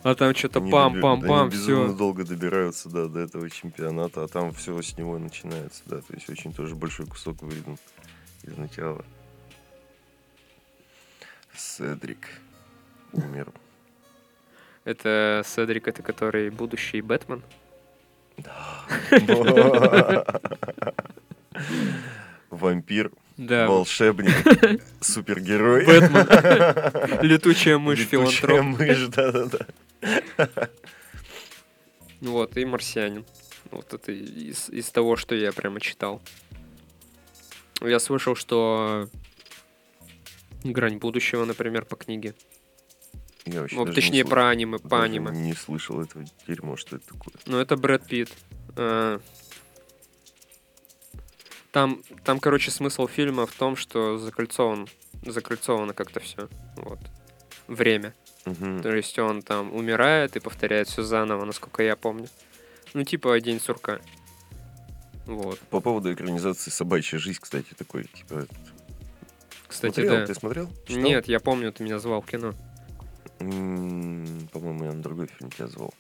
А там что-то пам-пам-пам, все. долго добираются да, до этого чемпионата, а там все с него начинается, да, то есть очень тоже большой кусок выйден из начала. Седрик умер. Это Седрик, это который будущий Бэтмен. Вампир, Да, волшебник, супергерой. Бэтмен. Летучая мышь, Летучая филантроп. мышь, да-да-да. Вот, и марсианин. Вот это из, из того, что я прямо читал. Я слышал, что Грань будущего, например, по книге. Я вообще Ну, точнее, про аниме, по аниме. Не слышал этого дерьма, что это такое. Ну, это Брэд Питт. А, Там, там, короче, смысл фильма в том, что закольцован, закольцовано как-то все. Вот. Время. Мгм. То есть он там умирает и повторяет все заново, насколько я помню. Ну, типа День сурка. Вот. По поводу экранизации «Собачья жизнь», кстати, такой, типа... Кстати, смотрел? да. Ты смотрел? Читал? Нет, я помню, ты меня звал в кино. По-моему, я на другой фильм тебя звал.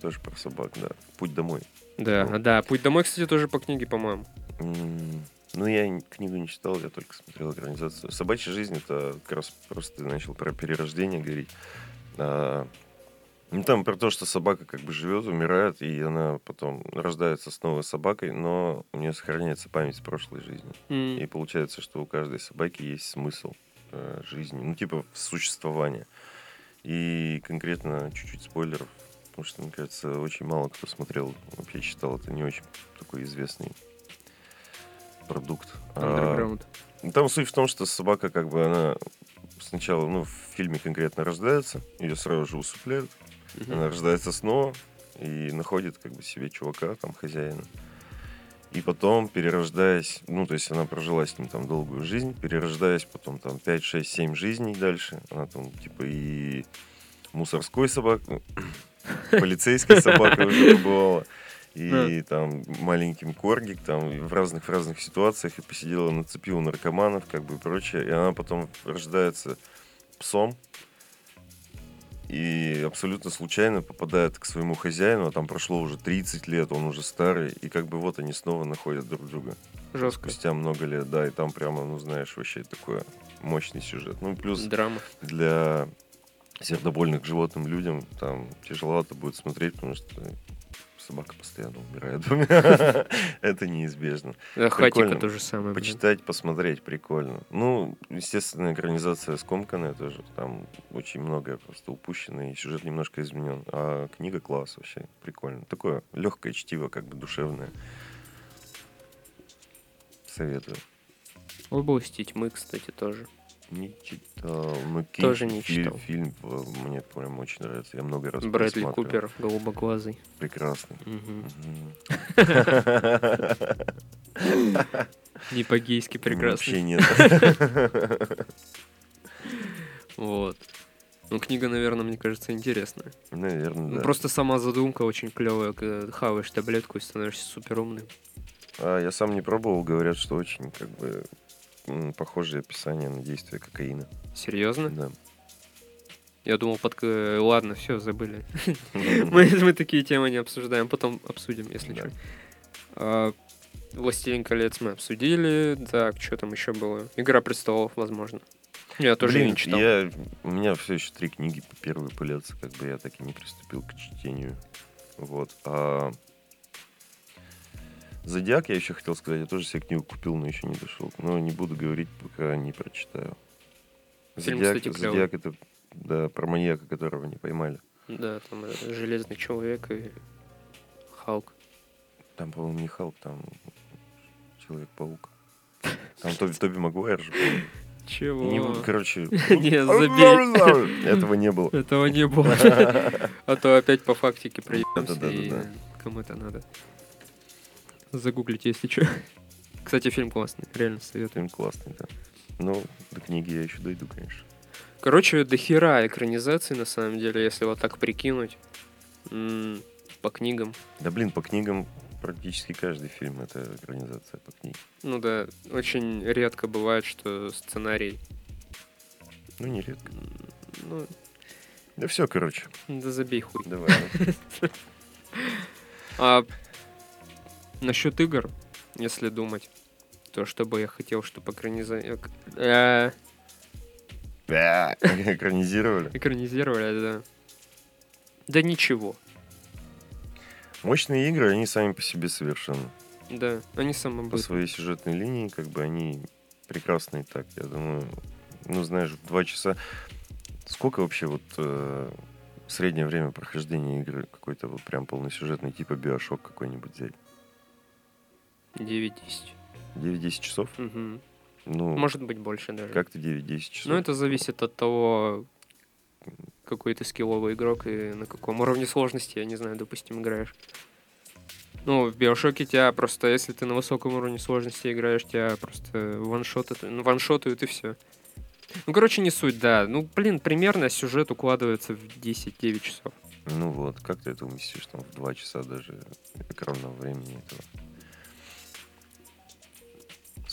Тоже про собак, да. «Путь домой». Да, Ну. да. Путь домой, кстати, тоже по книге, по-моему. Ну, я книгу не читал, я только смотрел экранизацию. «Собачья жизнь» — это как раз просто начал про перерождение говорить. А, Ну, там про то, что собака как бы живет, умирает, и она потом рождается с новой собакой, но у нее сохраняется память прошлой жизни. М, И получается, что у каждой собаки есть смысл э, жизни, ну, типа существования. И конкретно чуть-чуть спойлеров, потому что, мне кажется, очень мало кто смотрел, вообще читал, это не очень такой известный продукт. А, Underground. ну, Там суть в том, что собака, как бы, она сначала, ну, в фильме конкретно рождается, ее сразу же усыпляют, Мгм. она рождается снова и находит как бы себе чувака, там, хозяина. И потом, перерождаясь, ну, то есть она прожила с ним там долгую жизнь, перерождаясь потом там 5, 6, 7 жизней дальше, она там типа и мусорской собак, полицейской собакой уже побывала, и там маленьким коргик, там в разных в разных ситуациях, и посидела, нацепила наркоманов, как бы и прочее, и она потом рождается псом, и абсолютно случайно попадает к своему хозяину, а там прошло уже 30 лет, он уже старый, и как бы вот они снова находят друг друга. Жестко. Спустя много лет, да, и там прямо, ну знаешь, вообще такой мощный сюжет. Ну плюс Драма. для сердобольных животным людям там тяжеловато будет смотреть, потому что собака постоянно умирает. Это неизбежно. Да, Хатика то же самое. Почитать, посмотреть, прикольно. Ну, естественно, экранизация скомканная тоже. Там очень многое просто упущено, и сюжет немножко изменен. А книга класс вообще, прикольно. Такое легкое чтиво, как бы душевное. Советую. Области тьмы, кстати, тоже. Не читал. но Кинг Тоже не фи- читал. Фильм э, мне прям очень нравится. Я много раз Брэдли. Купер, голубоглазый. Прекрасный. Не по-гейски Вообще прекрасный. нет. Вот. Ну, книга, наверное, мне кажется, интересная. Наверное, Ну, да. Просто сама задумка очень клевая, когда хаваешь таблетку и становишься супер умным. А, я сам не пробовал, говорят, что очень как бы похожее описание на действие кокаина. Серьезно? Да. Я думал, под... Ладно, все, забыли. Мы, мы такие темы не обсуждаем, потом обсудим, если Да. что. А, Властелин колец мы обсудили. Так, что там еще было? Игра престолов, возможно. Я тоже Блин, не читал. Я, у меня все еще три книги первые пылятся, как бы я так и не приступил к чтению. Вот. А Зодиак, я еще хотел сказать, я тоже себе книгу купил, но еще не дошел. Но не буду говорить, пока не прочитаю. Фильм, Зодиак, кстати. Зодиак это да, про маньяка, которого не поймали. Да, там э, Железный Человек и Халк. Там, по-моему, не Халк, там Человек-паук. Там Тоби, Тоби Магуайр же. Чего? Не короче... Не, забей. Этого не было. Этого не было. А то опять по фактике проебемся, Да-да-да-да-да. и кому это надо. Загуглите, если что. Кстати, фильм классный, реально советую. Фильм классный, да. Ну, до книги я еще дойду, конечно. Короче, до хера экранизаций, на самом деле, если вот так прикинуть. М, По книгам. Да блин, по книгам практически каждый фильм это экранизация по книге. Ну да, очень редко бывает, что сценарий... Ну, нередко. м, Ну, Да все, короче, да забей хуй. давай. ну. А насчет игр, если думать, то что бы я хотел, чтобы экраниза- эк- э, Бя, Экранизировали. экранизировали, да. Да ничего. Мощные игры, они сами по себе совершенно. Да, они По самобытные. своей сюжетной линии, как бы они прекрасные так. Я думаю, ну, знаешь, в два часа... Сколько вообще вот э, среднее время прохождения игры какой-то вот прям полносюжетный, типа Биошок какой-нибудь взять? 9-10. 9-10 часов? Мгм. Ну, Может быть больше даже. как ты 9-10 часов? Ну, это зависит от того, какой ты скилловый игрок и на каком уровне сложности, я не знаю, допустим, играешь. Ну, в Биошоке тебя просто, если ты на высоком уровне сложности играешь, тебя просто ваншотают, ну, ваншотают и все. Ну, короче, не суть, да. Ну, блин, примерно сюжет укладывается в 10-9 часов. Ну вот, как ты это уместишь там в два часа даже экранного времени этого?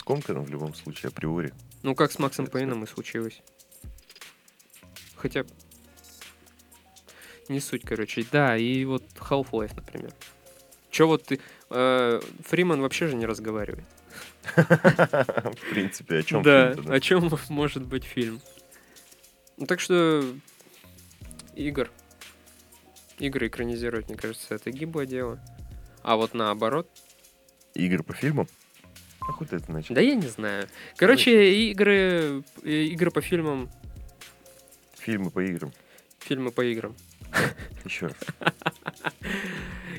Скомкано в любом случае, априори. Ну, как с Максом Пейном и случилось. Хотя... Не суть, короче. Да, и вот Half-Life, например. Че вот ты... э, Фриман вообще же не разговаривает. В принципе, о чем да, о чем может быть фильм? Ну, так что... Игр. Игры экранизировать, мне кажется, это гиблое дело. А вот наоборот... Игры по фильмам? А ты это начал? Да я не знаю. Короче, игры, э, игры по фильмам, Фильмы по играм. фильмы по играм. Еще раз.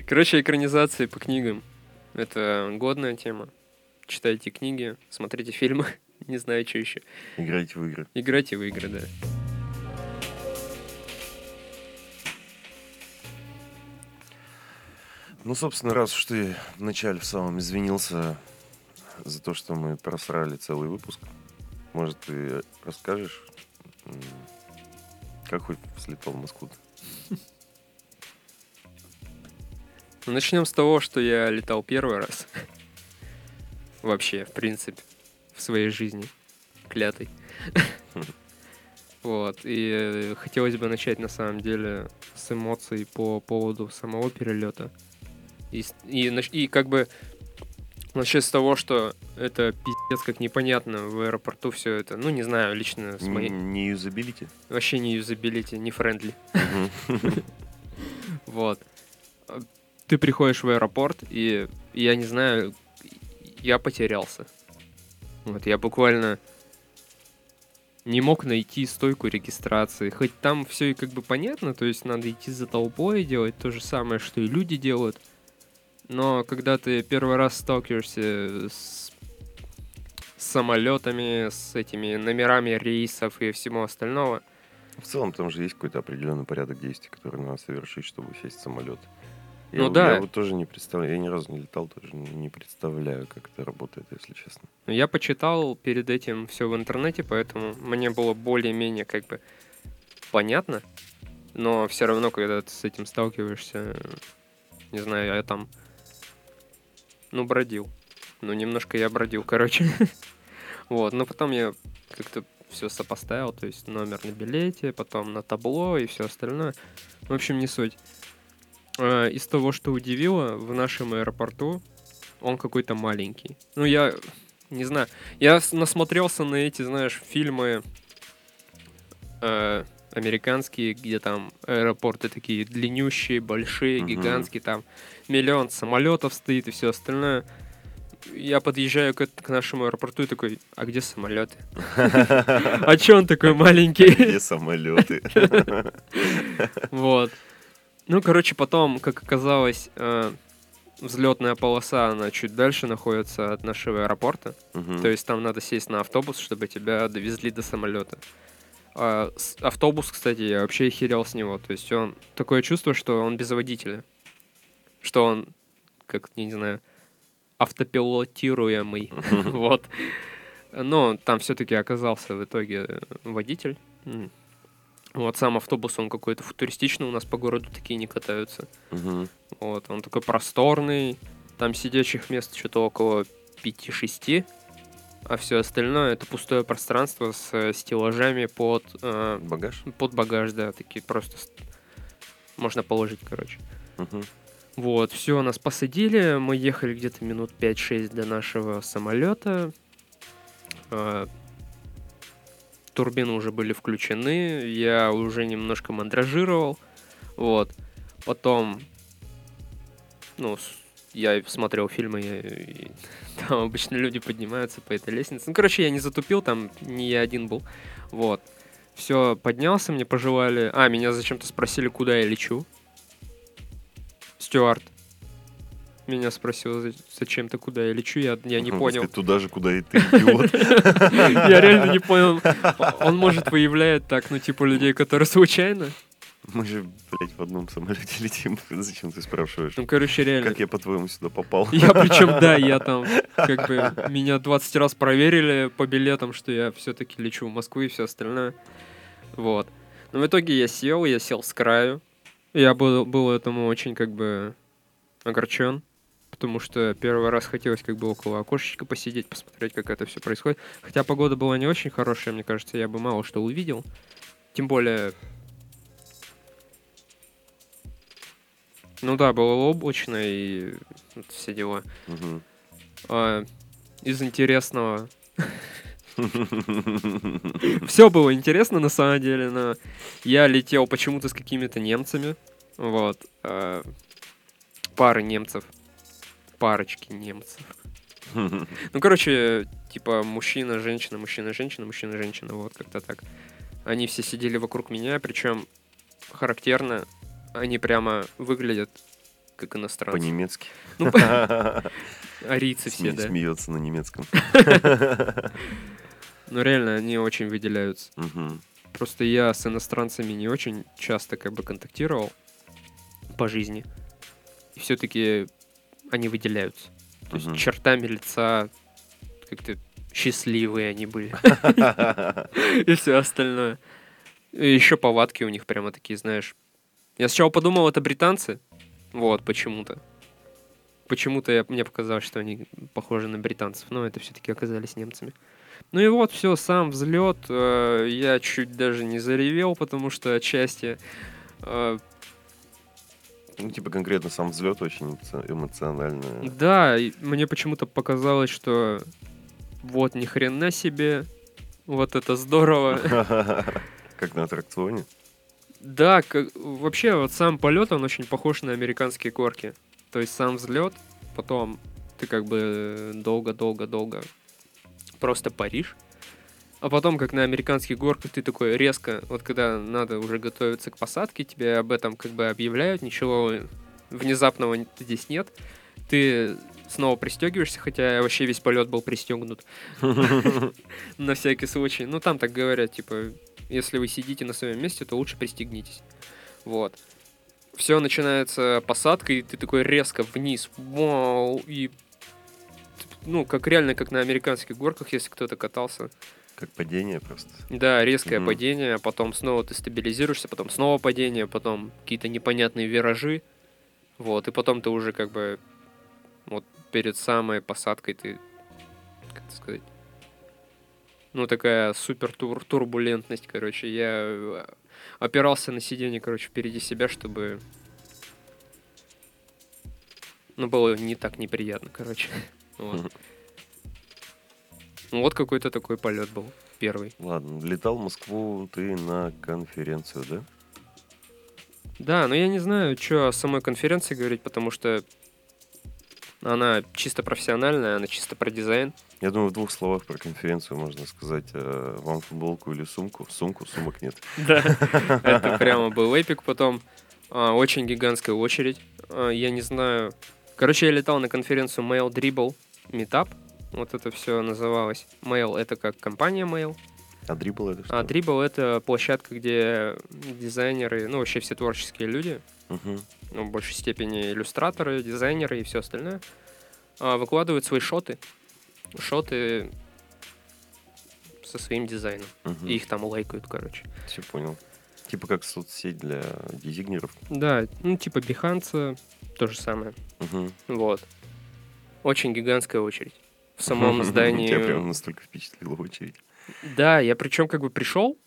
Короче, экранизации по книгам. Это годная тема. Читайте книги, смотрите фильмы. Не знаю, что еще. Играйте в игры. Играйте в игры, да. Ну, собственно, раз уж ты вначале в самом извинился за то, что мы просрали целый выпуск, может, ты расскажешь, как хоть слетал в Москву? Начнем с того, что я летал первый раз. Вообще, в принципе, в своей жизни. Клятый. Вот. И э, хотелось бы начать, на самом деле, с эмоций по поводу самого перелета. И, и, и как бы начать с того, что это пиздец как непонятно в аэропорту все это. Ну, не знаю, лично с моей... Не юзабилити? Вообще не юзабилити, не friendly. Вот. Ты приходишь в аэропорт, и я не знаю, я потерялся. Вот, я буквально не мог найти стойку регистрации. Хоть там все и как бы понятно, то есть надо идти за толпой и делать то же самое, что и люди делают. Но когда ты первый раз сталкиваешься с, самолетами, с этими номерами рейсов и всего остального, В целом там же есть какой-то определенный порядок действий, который надо совершить, чтобы сесть в самолет. Я, Ну да. Я вот тоже не представляю, я ни разу не летал, тоже не представляю, как это работает, если честно. Но Я почитал перед этим все в интернете, поэтому мне было более-менее как бы понятно. Но все равно, когда ты с этим сталкиваешься, не знаю, я там, ну, бродил. Ну, немножко я бродил, короче. Вот, но потом я как-то все сопоставил, то есть номер на билете, потом на табло и все остальное. В общем, не суть. Э, Из того, что удивило, в нашем аэропорту он какой-то маленький. Ну, я не знаю. Я насмотрелся на эти, знаешь, фильмы э, американские, где там аэропорты такие длиннющие, большие, Мгм. гигантские, там миллион самолетов стоит и все остальное. Я подъезжаю к, к нашему аэропорту и такой, а где самолеты? А че он такой маленький? Где самолеты? Вот. Ну, короче, потом, как оказалось, взлетная полоса, она чуть дальше находится от нашего аэропорта. То есть там надо сесть на автобус, чтобы тебя довезли до самолета. А, с- автобус, кстати, я вообще охерел с него. То есть он такое чувство, что он без водителя. Что он, как, я не знаю, автопилотируемый. Вот. Но там все-таки оказался в итоге э, водитель. Вот сам автобус, он какой-то футуристичный, у нас по городу такие не катаются. Вот, он такой просторный, там сидячих мест что-то около 5-6, а все остальное это пустое пространство с э, стеллажами под, э, Багаж? под багаж, да, такие просто можно положить, короче. Мгм. Вот, все, нас посадили, мы ехали где-то минут 5-6 до нашего самолета. А, Турбины уже были включены, я уже немножко мандражировал. Вот. Потом, ну, я смотрел фильмы, и там обычно люди поднимаются по этой лестнице. Ну, короче, я не затупил, там не я один был. Вот. Все, поднялся, мне пожелали... А, меня зачем-то спросили, куда я лечу. Стюарт. Меня спросил, «За- зачем-то куда я лечу, я, я не Мгм, понял. сказать, Туда же, куда и ты, идиот. Я реально не понял. Он, может, выявляет так, ну, типа, людей, которые случайно. Мы же, блядь, в одном самолете летим. Зачем ты спрашиваешь? Ну, короче, реально. Как я, по-твоему, сюда попал? Я причем, да, я там, как бы, меня 20 раз проверили по билетам, что я все-таки лечу в Москву и все остальное. Вот. Но в итоге я сел, я сел с краю. Я был, был этому очень, как бы, огорчен. Потому что первый раз хотелось как бы около окошечка посидеть, посмотреть, как это все происходит. Хотя погода была не очень хорошая, мне кажется, я бы мало что увидел. Тем более... Ну да, было облачно и вот все дела. Мгм. А, из интересного. Все было интересно на самом деле, но я летел почему-то с какими-то немцами. Вот. а, пары немцев. Парочки немцев. Ну, короче, типа мужчина, женщина, мужчина, женщина, мужчина, женщина. Вот как-то так. Они все сидели вокруг меня, причем характерно, они прямо выглядят как иностранцы. По-немецки. Ну, арийцы все, да. Смеется на немецком. Ну, реально, они очень выделяются. Мгм. Просто я с иностранцами не очень часто как бы контактировал по жизни. И все-таки они выделяются. То есть Мгм. чертами лица как-то счастливые они были. И все остальное. еще повадки у них прямо такие, знаешь. Я сначала подумал, это британцы. Вот, почему-то. Почему-то мне показалось, что они похожи на британцев, но это все-таки оказались немцами. Ну и вот, все, сам взлет. э, я чуть даже не заревел, потому что отчасти э, Ну, типа, конкретно сам взлет очень эмоци- эмоционально. Да, и мне почему-то показалось, что вот ни хрена себе, вот это здорово. Как на аттракционе. Да, как- вообще вот сам полет, он очень похож на американские горки. То есть сам взлет, потом ты как бы долго-долго-долго просто паришь. А потом, как на американских горках, ты такой резко, вот когда надо уже готовиться к посадке, тебе об этом как бы объявляют, ничего внезапного здесь нет. Ты снова пристегиваешься, хотя вообще весь полет был пристегнут. На всякий случай. Ну, там так говорят, типа, если вы сидите на своем месте, то лучше пристегнитесь. Вот. Все начинается посадка, и ты такой резко вниз. Вау! И ну, как реально, как на американских горках, если кто-то катался. Как падение просто. Да, резкое Мгм. падение, а потом снова ты стабилизируешься, потом снова падение, потом какие-то непонятные виражи. Вот, и потом ты уже как бы вот перед самой посадкой ты, как это сказать, ну, такая супер тур турбулентность, короче. Я э, опирался на сиденье, короче, впереди себя, чтобы... Ну, было не так неприятно, короче. Вот. Ну, вот какой-то такой полет был. первый. Ладно, летал в Москву ты на конференцию, да? Да, но я не знаю, что о самой конференции говорить, потому что она чисто профессиональная, она чисто про дизайн. Я думаю, в двух словах про конференцию можно сказать. э, Вам футболку или сумку? Сумку, сумок нет. Да, это прямо был эпик. Потом а, очень гигантская очередь. А, Я не знаю. Короче, я летал на конференцию Mail Dribble Meetup. Вот это все называлось. Mail — это как компания Mail. А дрибл это что? А Dribble — это площадка, где дизайнеры, ну, вообще все творческие люди, Мгм. ну, в большей степени иллюстраторы, дизайнеры и все остальное, а, выкладывают свои шоты. Шоты со своим дизайном. Мгм. И их там лайкают, короче. Все понял. Типа как соцсеть для дизайнеров. Да, ну, типа Behance, то же самое. Мгм. Вот. Очень гигантская очередь. В самом Тебя здании... прям настолько впечатлила очередь. Да, я причем как бы пришел,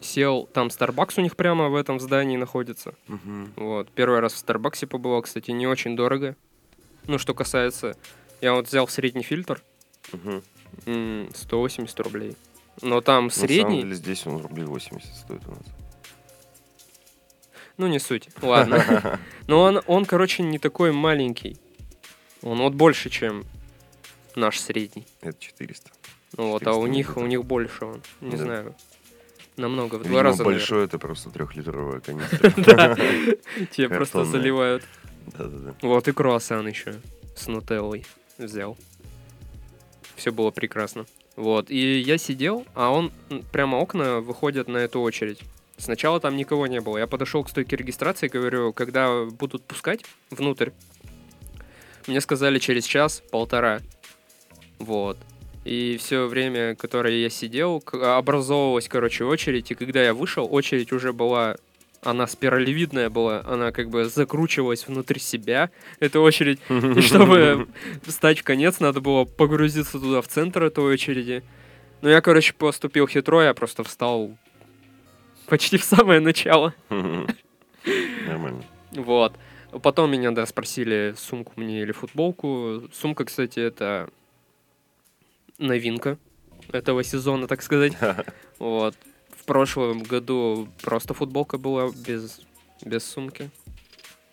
сел, там Starbucks у них прямо в этом здании находится. Мгм. Вот. Первый раз в Старбаксе побывал, кстати, не очень дорого. Ну, что касается... Я вот взял средний фильтр, м, 180 рублей. Но там На самом средний... деле здесь он рублей 80 стоит у нас. Ну, не суть. Ладно. Но он, он, короче, не такой маленький. Он вот больше, чем наш средний. Это 400. Ну вот, а у 400 них, у них больше он. Не Да. знаю. Намного, в два Видимо, раза, большой это просто трехлитровая канистра. наверное. Тебе просто заливают. Да-да-да. Вот и круассан еще с нутеллой взял. Все было прекрасно. Вот, и я сидел, а он прямо окна выходят на эту очередь. Сначала там никого не было. Я подошел к стойке регистрации, говорю, когда будут пускать внутрь. Мне сказали через час, полтора. Вот. И все время, которое я сидел, образовывалась, короче, очередь. И когда я вышел, очередь уже была... Она спиралевидная была, она как бы закручивалась внутрь себя, эта очередь. И чтобы встать в конец, надо было погрузиться туда, в центр этой очереди. Ну, я, короче, поступил хитро, я просто встал почти в самое начало. Нормально. Вот. Потом меня, да, спросили, сумку мне или футболку. Сумка, кстати, это новинка этого сезона, так сказать. Вот. В прошлом году просто футболка была без, без сумки.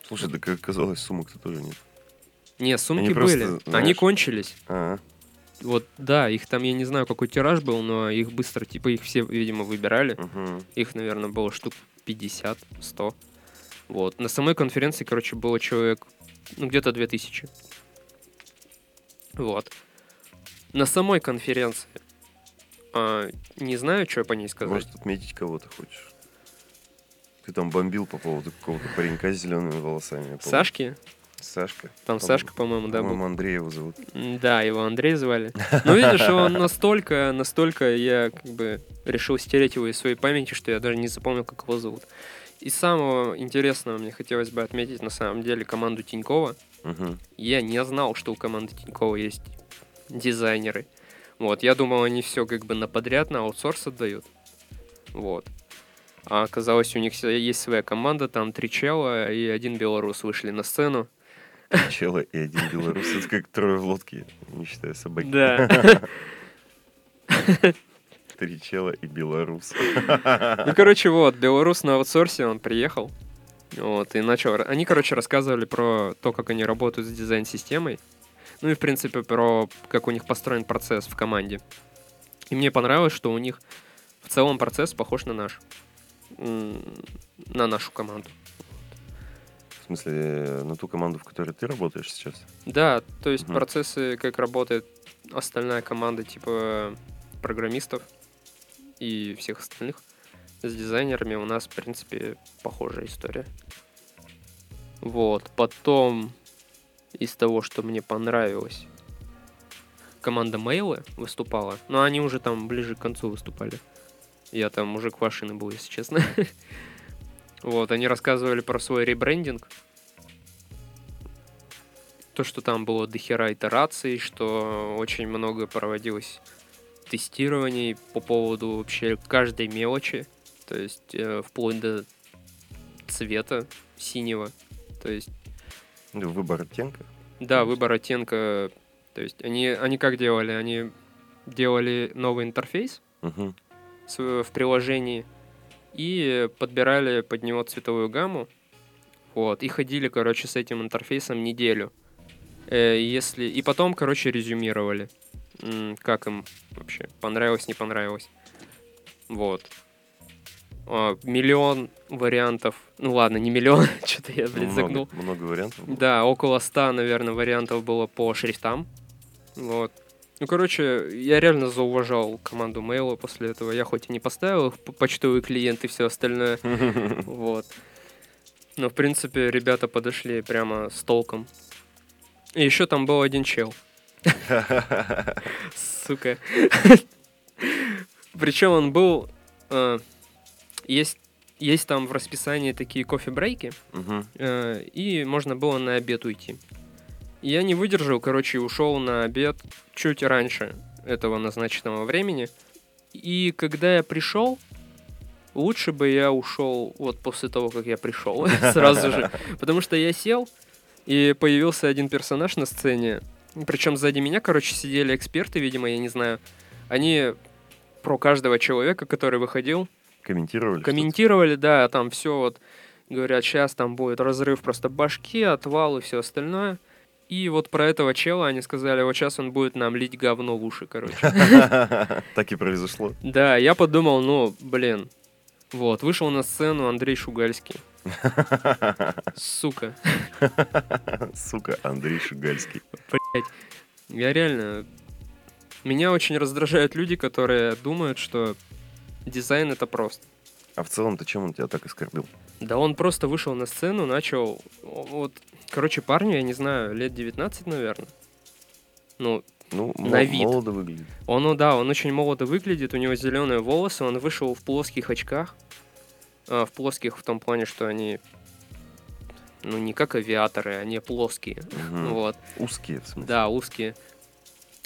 Слушай, так оказалось, сумок-то тоже нет. Не, сумки Они просто, были. Они знаешь- кончились. А, Вот, да, их там, я не знаю, какой тираж был, но их быстро, типа, их все, видимо, выбирали. мгм. Их, наверное, было штук 50, 100. Вот. На самой конференции, короче, было человек, ну, где-то 2000. Вот. На самой конференции а, не знаю, что по ней сказать. Может, отметить кого-то хочешь? Ты там бомбил по поводу какого-то паренька с зелеными волосами. я. Сашки? Сашка. Там По-моему- Сашка, по-моему, да, был. По-моему, Андрея его зовут. Да, его Андрей звали. Ну, видишь, он настолько, настолько я как бы решил стереть его из своей памяти, что я даже не запомнил, как его зовут. Из самого интересного мне хотелось бы отметить на самом деле команду Тинькова. Мгм. Я не знал, что у команды Тинькова есть дизайнеры. Вот, я думал, они все как бы на подряд, на аутсорс отдают. Вот. А оказалось, у них есть своя команда, там три чела и один белорус вышли на сцену. Чела и один белорус. Это как трое в лодке, не считая собаки. Да. Три чела и белорус. Ну, короче, вот, белорус на аутсорсе, он приехал. Вот, и начал... Они, короче, рассказывали про то, как они работают с дизайн-системой. Ну и, в принципе, про как у них построен процесс в команде. И мне понравилось, что у них в целом процесс похож на наш. На нашу команду. В смысле, на ту команду, в которой ты работаешь сейчас? Да, то есть Мгм. процессы, как работает остальная команда, типа программистов и всех остальных. С дизайнерами у нас, в принципе, похожая история. Вот. Потом, из того, что мне понравилось, команда Мейлы выступала, но они уже там ближе к концу выступали. Я там уже квашеный был, если честно. Вот, они рассказывали про свой ребрендинг, то, что там было дохера итераций, что очень много проводилось тестирований по поводу вообще каждой мелочи, то есть э, вплоть до цвета синего. То есть, Выбор оттенка? да, выбор оттенка, то есть они, они как делали? Они делали новый интерфейс с- в приложении и подбирали под него цветовую гамму. Вот, и ходили, короче, с этим интерфейсом неделю. Э, если... И потом, короче, резюмировали. Как им вообще? Понравилось, не понравилось. Вот. А, Миллион вариантов. Ну ладно, не миллион, что-то я, блин, много, загнул. много вариантов. было? Да, около 100, наверное, вариантов было по шрифтам. Вот. Ну, короче, я реально зауважал команду Мейла после этого. Я хоть и не поставил их почтовый клиент и все остальное. Вот. Но, в принципе, ребята подошли прямо с толком. И еще там был один чел. Сука. Причем он был... э, Есть, есть там в расписании такие кофе-брейки, э, и можно было на обед уйти. Я не выдержал, короче, ушел на обед чуть раньше этого назначенного времени. И когда я пришел, лучше бы я ушел вот после того, как я пришел, сразу же. Потому что я сел, и появился один персонаж на сцене. Причем сзади меня, короче, сидели эксперты, видимо, я не знаю. Они про каждого человека, который выходил, Комментировали? комментировали, да, там все вот, говорят, сейчас там будет разрыв просто башки, отвал и все остальное. И вот про этого чела они сказали, вот сейчас он будет нам лить говно в уши, короче. Так и произошло. Да, я подумал, ну, блин. Вот, вышел на сцену Андрей Шугальский. Сука. Сука, Андрей Шугальский. Блять. Я реально... Меня очень раздражают люди, которые думают, что дизайн это просто. А в целом-то чем он тебя так оскорбил? Да он просто вышел на сцену, начал... Вот, короче, парню, я не знаю, лет 19, наверное. Ну, Ну, На вид. молодо выглядит. он, ну да, он очень молодо выглядит, у него зеленые волосы, он вышел в плоских очках. А, в плоских в том плане, что они... Ну, не как авиаторы, они плоские. Мгм. Вот. Узкие, в смысле. Да, узкие.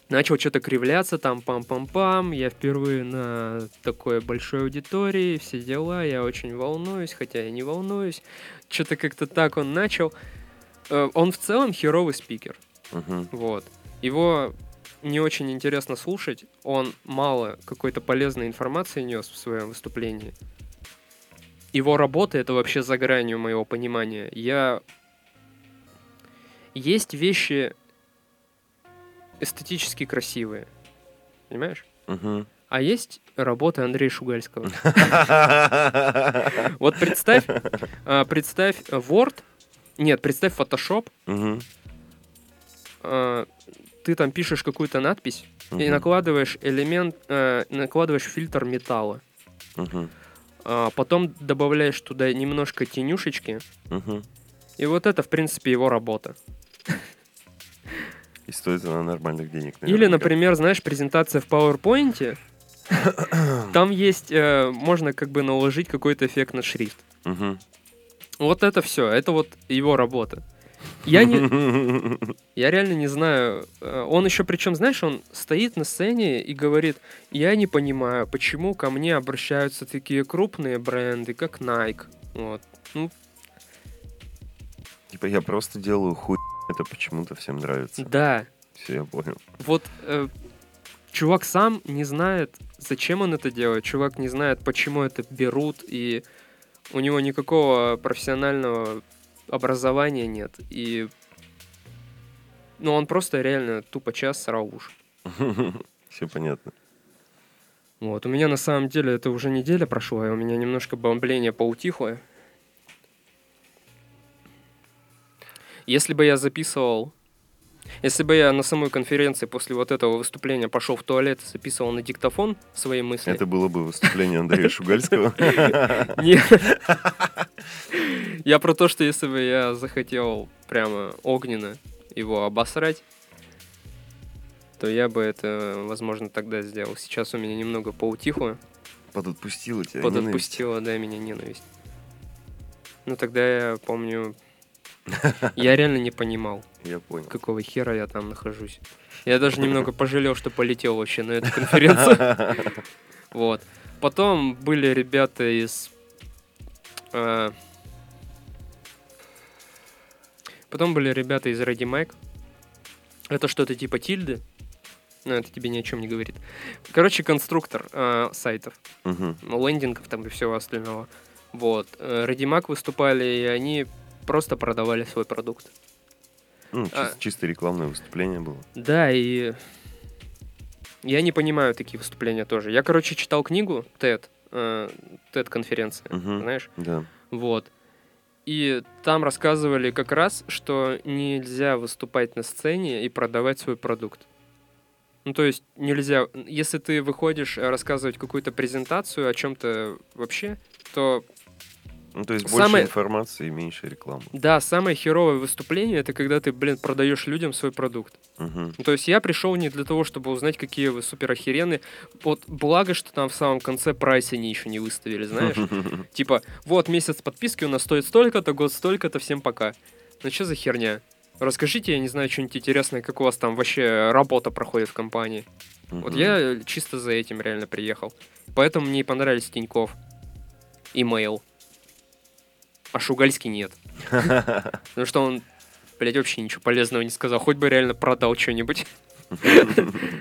Начал что-то кривляться, там пам-пам-пам. Я впервые на такой большой аудитории, все дела, я очень волнуюсь, хотя я не волнуюсь. Что-то как-то так он начал. Э, Он в целом херовый спикер. Мгм. Вот. Его не очень интересно слушать. Он мало какой-то полезной информации нес в своем выступлении. Его работа это вообще за гранью моего понимания. Я... Есть вещи эстетически красивые. Понимаешь? Мгм. А есть работы Андрея Шугальского. Вот представь, а, представь Word, нет, представь Photoshop, Мгм. а, ты там пишешь какую-то надпись и Мгм. накладываешь элемент, э, накладываешь фильтр металла. Мгм. А потом добавляешь туда немножко тенюшечки. Мгм. И вот это, в принципе, его работа. И стоит она нормальных денег, Или, наверняка. например, знаешь, презентация в PowerPoint. Там есть, э, можно как бы наложить какой-то эффект на шрифт. Мгм. Вот это все, это вот его работа. Я не, я реально не знаю. Э, Он еще, причем, знаешь, он стоит на сцене и говорит, я не понимаю, почему ко мне обращаются такие крупные бренды, как Nike. Вот. Ну, Типа я просто делаю хуй, это почему-то всем нравится. да. Все, я понял. Вот э, чувак сам не знает, зачем он это делает. Чувак не знает, почему это берут, и у него никакого профессионального образования нет. И ну, он просто реально тупо час срал уши. Все понятно. Вот, у меня на самом деле это уже неделя прошла, и у меня немножко бомбление поутихло. Если бы я записывал... Если бы я на самой конференции после вот этого выступления пошел в туалет и записывал на диктофон свои мысли... Это было бы выступление Андрея Шугальского. Нет. Я про то, что если бы я захотел прямо огненно его обосрать, то я бы это, возможно, тогда сделал. Сейчас у меня немного поутихло. Подотпустила тебя ненависть. подотпустила, да, меня ненависть. Ну, тогда я помню... Я реально не понимал, Я понял. какого хера я там нахожусь. Я даже немного пожалел, что полетел вообще на эту конференцию. Вот. Потом были ребята из... э, Потом были ребята из Ready Mac. Это что-то типа Тильды. но это тебе ни о чем не говорит. Короче, конструктор э, сайтов, Мгм. лендингов там и всего остального. Вот. Э, Redimag выступали, и они просто продавали свой продукт. Ну, чис- А. чисто рекламное выступление было. Да, и я не понимаю такие выступления тоже. Я, короче, читал книгу TED, э, TED-конференция, Мгм. знаешь? Да. Вот. И там рассказывали как раз, что нельзя выступать на сцене и продавать свой продукт. Ну, то есть нельзя... Если ты выходишь э, рассказывать какую-то презентацию о чем-то вообще, то Ну, то есть больше Самое- информации и меньше рекламы. да, самое херовое выступление это когда ты, блин, продаешь людям свой продукт. Мгм. Ну, то есть я пришел не для того, чтобы узнать, какие вы супер охеренные. Вот благо, что там в самом конце прайс они еще не выставили, знаешь? Типа, вот месяц подписки у нас стоит столько-то, год столько-то, всем пока. Ну что за херня? Расскажите, я не знаю, что-нибудь интересное, как у вас там вообще работа проходит в компании. Вот Мгм. я чисто за этим реально приехал. Поэтому мне и понравились Тиньков. Имейл. А Шугальский нет. Потому что он, блядь, вообще ничего полезного не сказал. Хоть бы реально продал что-нибудь.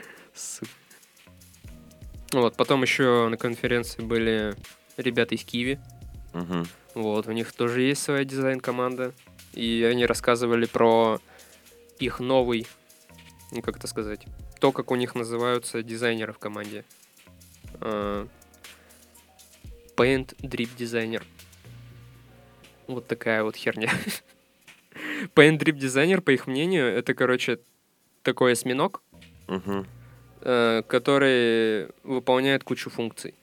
Вот, потом еще на конференции были ребята из Киви. Вот, у них тоже есть своя дизайн-команда. И они рассказывали про их новый, ну как это сказать, то, как у них называются дизайнеры в команде. А, Paint Drip Designer. Вот такая вот херня. Paint Drip Designer, по их мнению, это, короче, такой осьминог, Мгм. э, который выполняет кучу функций.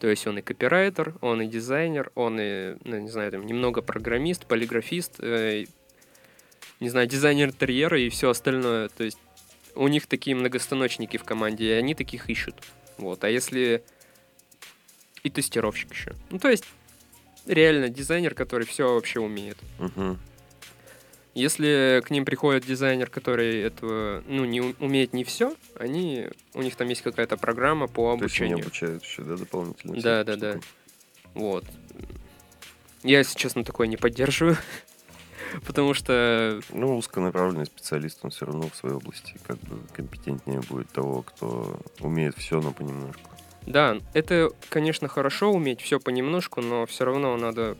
То есть он и копирайтер, он и дизайнер, он и, ну, не знаю, там, немного программист, полиграфист, э, не знаю, дизайнер интерьера и все остальное. То есть у них такие многостаночники в команде, и они таких ищут. Вот. А если... И тестировщик еще. Ну, то есть реально дизайнер, который все вообще умеет. Мгм. Если к ним приходит дизайнер, который этого, ну, не умеет не все, они, у них там есть какая-то программа по То есть они обучению. обучают еще, да, дополнительно? Да, да, да. Вот. Я, если честно, такое не поддерживаю. Потому что, Ну, узконаправленный специалист, он все равно в своей области как бы компетентнее будет того, кто умеет все, но понемножку. Да, это, конечно, хорошо уметь все понемножку, но все равно надо...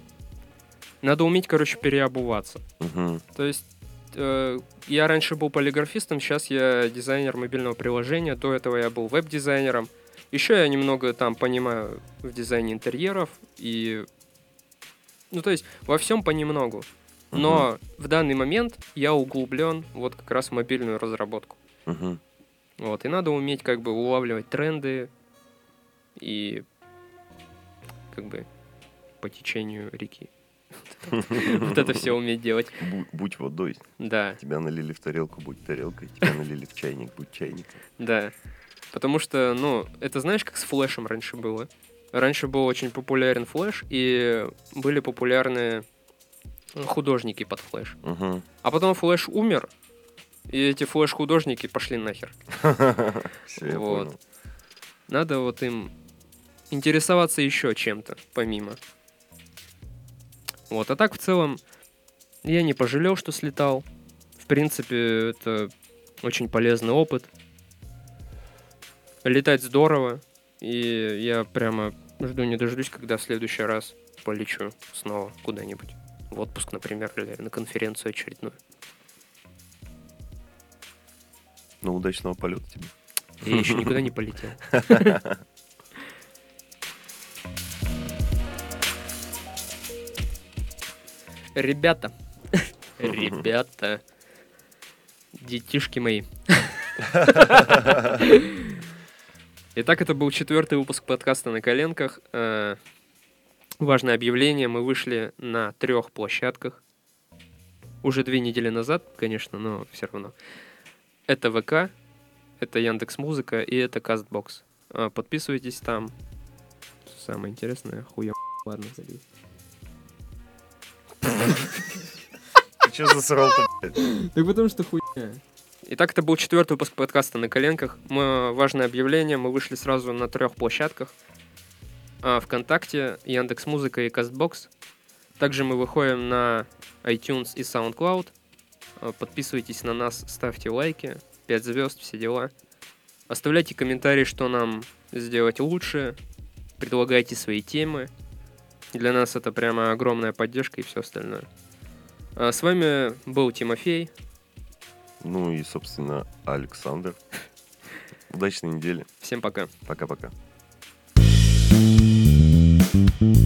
Надо уметь, короче, переобуваться. Мгм. То есть э, я раньше был полиграфистом, сейчас я дизайнер мобильного приложения, до этого я был веб-дизайнером. Еще я немного там понимаю в дизайне интерьеров и... Ну, то есть во всем понемногу. Но в данный момент я углублен вот как раз в мобильную разработку. Мгм. Вот, и надо уметь как бы улавливать тренды и как бы по течению реки. Вот это все уметь делать. Бу- Будь водой. Да. Тебя налили в тарелку, будь тарелкой. Тебя налили в чайник, будь чайником. Да. Потому что, ну, это знаешь, как с флешем раньше было? Раньше был очень популярен флеш, и были популярны художники под флеш. А потом флеш умер, и эти флеш-художники пошли нахер. Все, Вот. Надо вот им интересоваться еще чем-то, помимо. Вот, а так в целом я не пожалел, что слетал. В принципе, это очень полезный опыт. Летать здорово, и я прямо жду не дождусь, когда в следующий раз полечу снова куда-нибудь. В отпуск, например, или на конференцию очередную. Ну, удачного полета тебе. Я еще никуда не полетел. Ребята, ребята, детишки мои. Итак, это был четвертый выпуск подкаста на коленках. Э, Важное объявление. Мы вышли на трех площадках. Уже две недели назад, конечно, но все равно. Это ВК, это Яндекс Музыка и это Кастбокс. А, Подписывайтесь там. Самое интересное, хуя. Ладно, забей. Ты что засрал-то, блядь? Так потому что хуйня. Итак, это был четвертый выпуск подкаста на коленках. Мы, важное объявление, мы вышли сразу на трех площадках. А, ВКонтакте, Яндекс Музыка и Кастбокс. Также мы выходим на iTunes и SoundCloud. А, Подписывайтесь на нас, ставьте лайки, 5 звезд, все дела. Оставляйте комментарии, что нам сделать лучше. Предлагайте свои темы. Для нас это прямо огромная поддержка и все остальное. А с вами был Тимофей. Ну и, собственно, Александр. Удачной недели. Всем пока. Пока-пока. thank you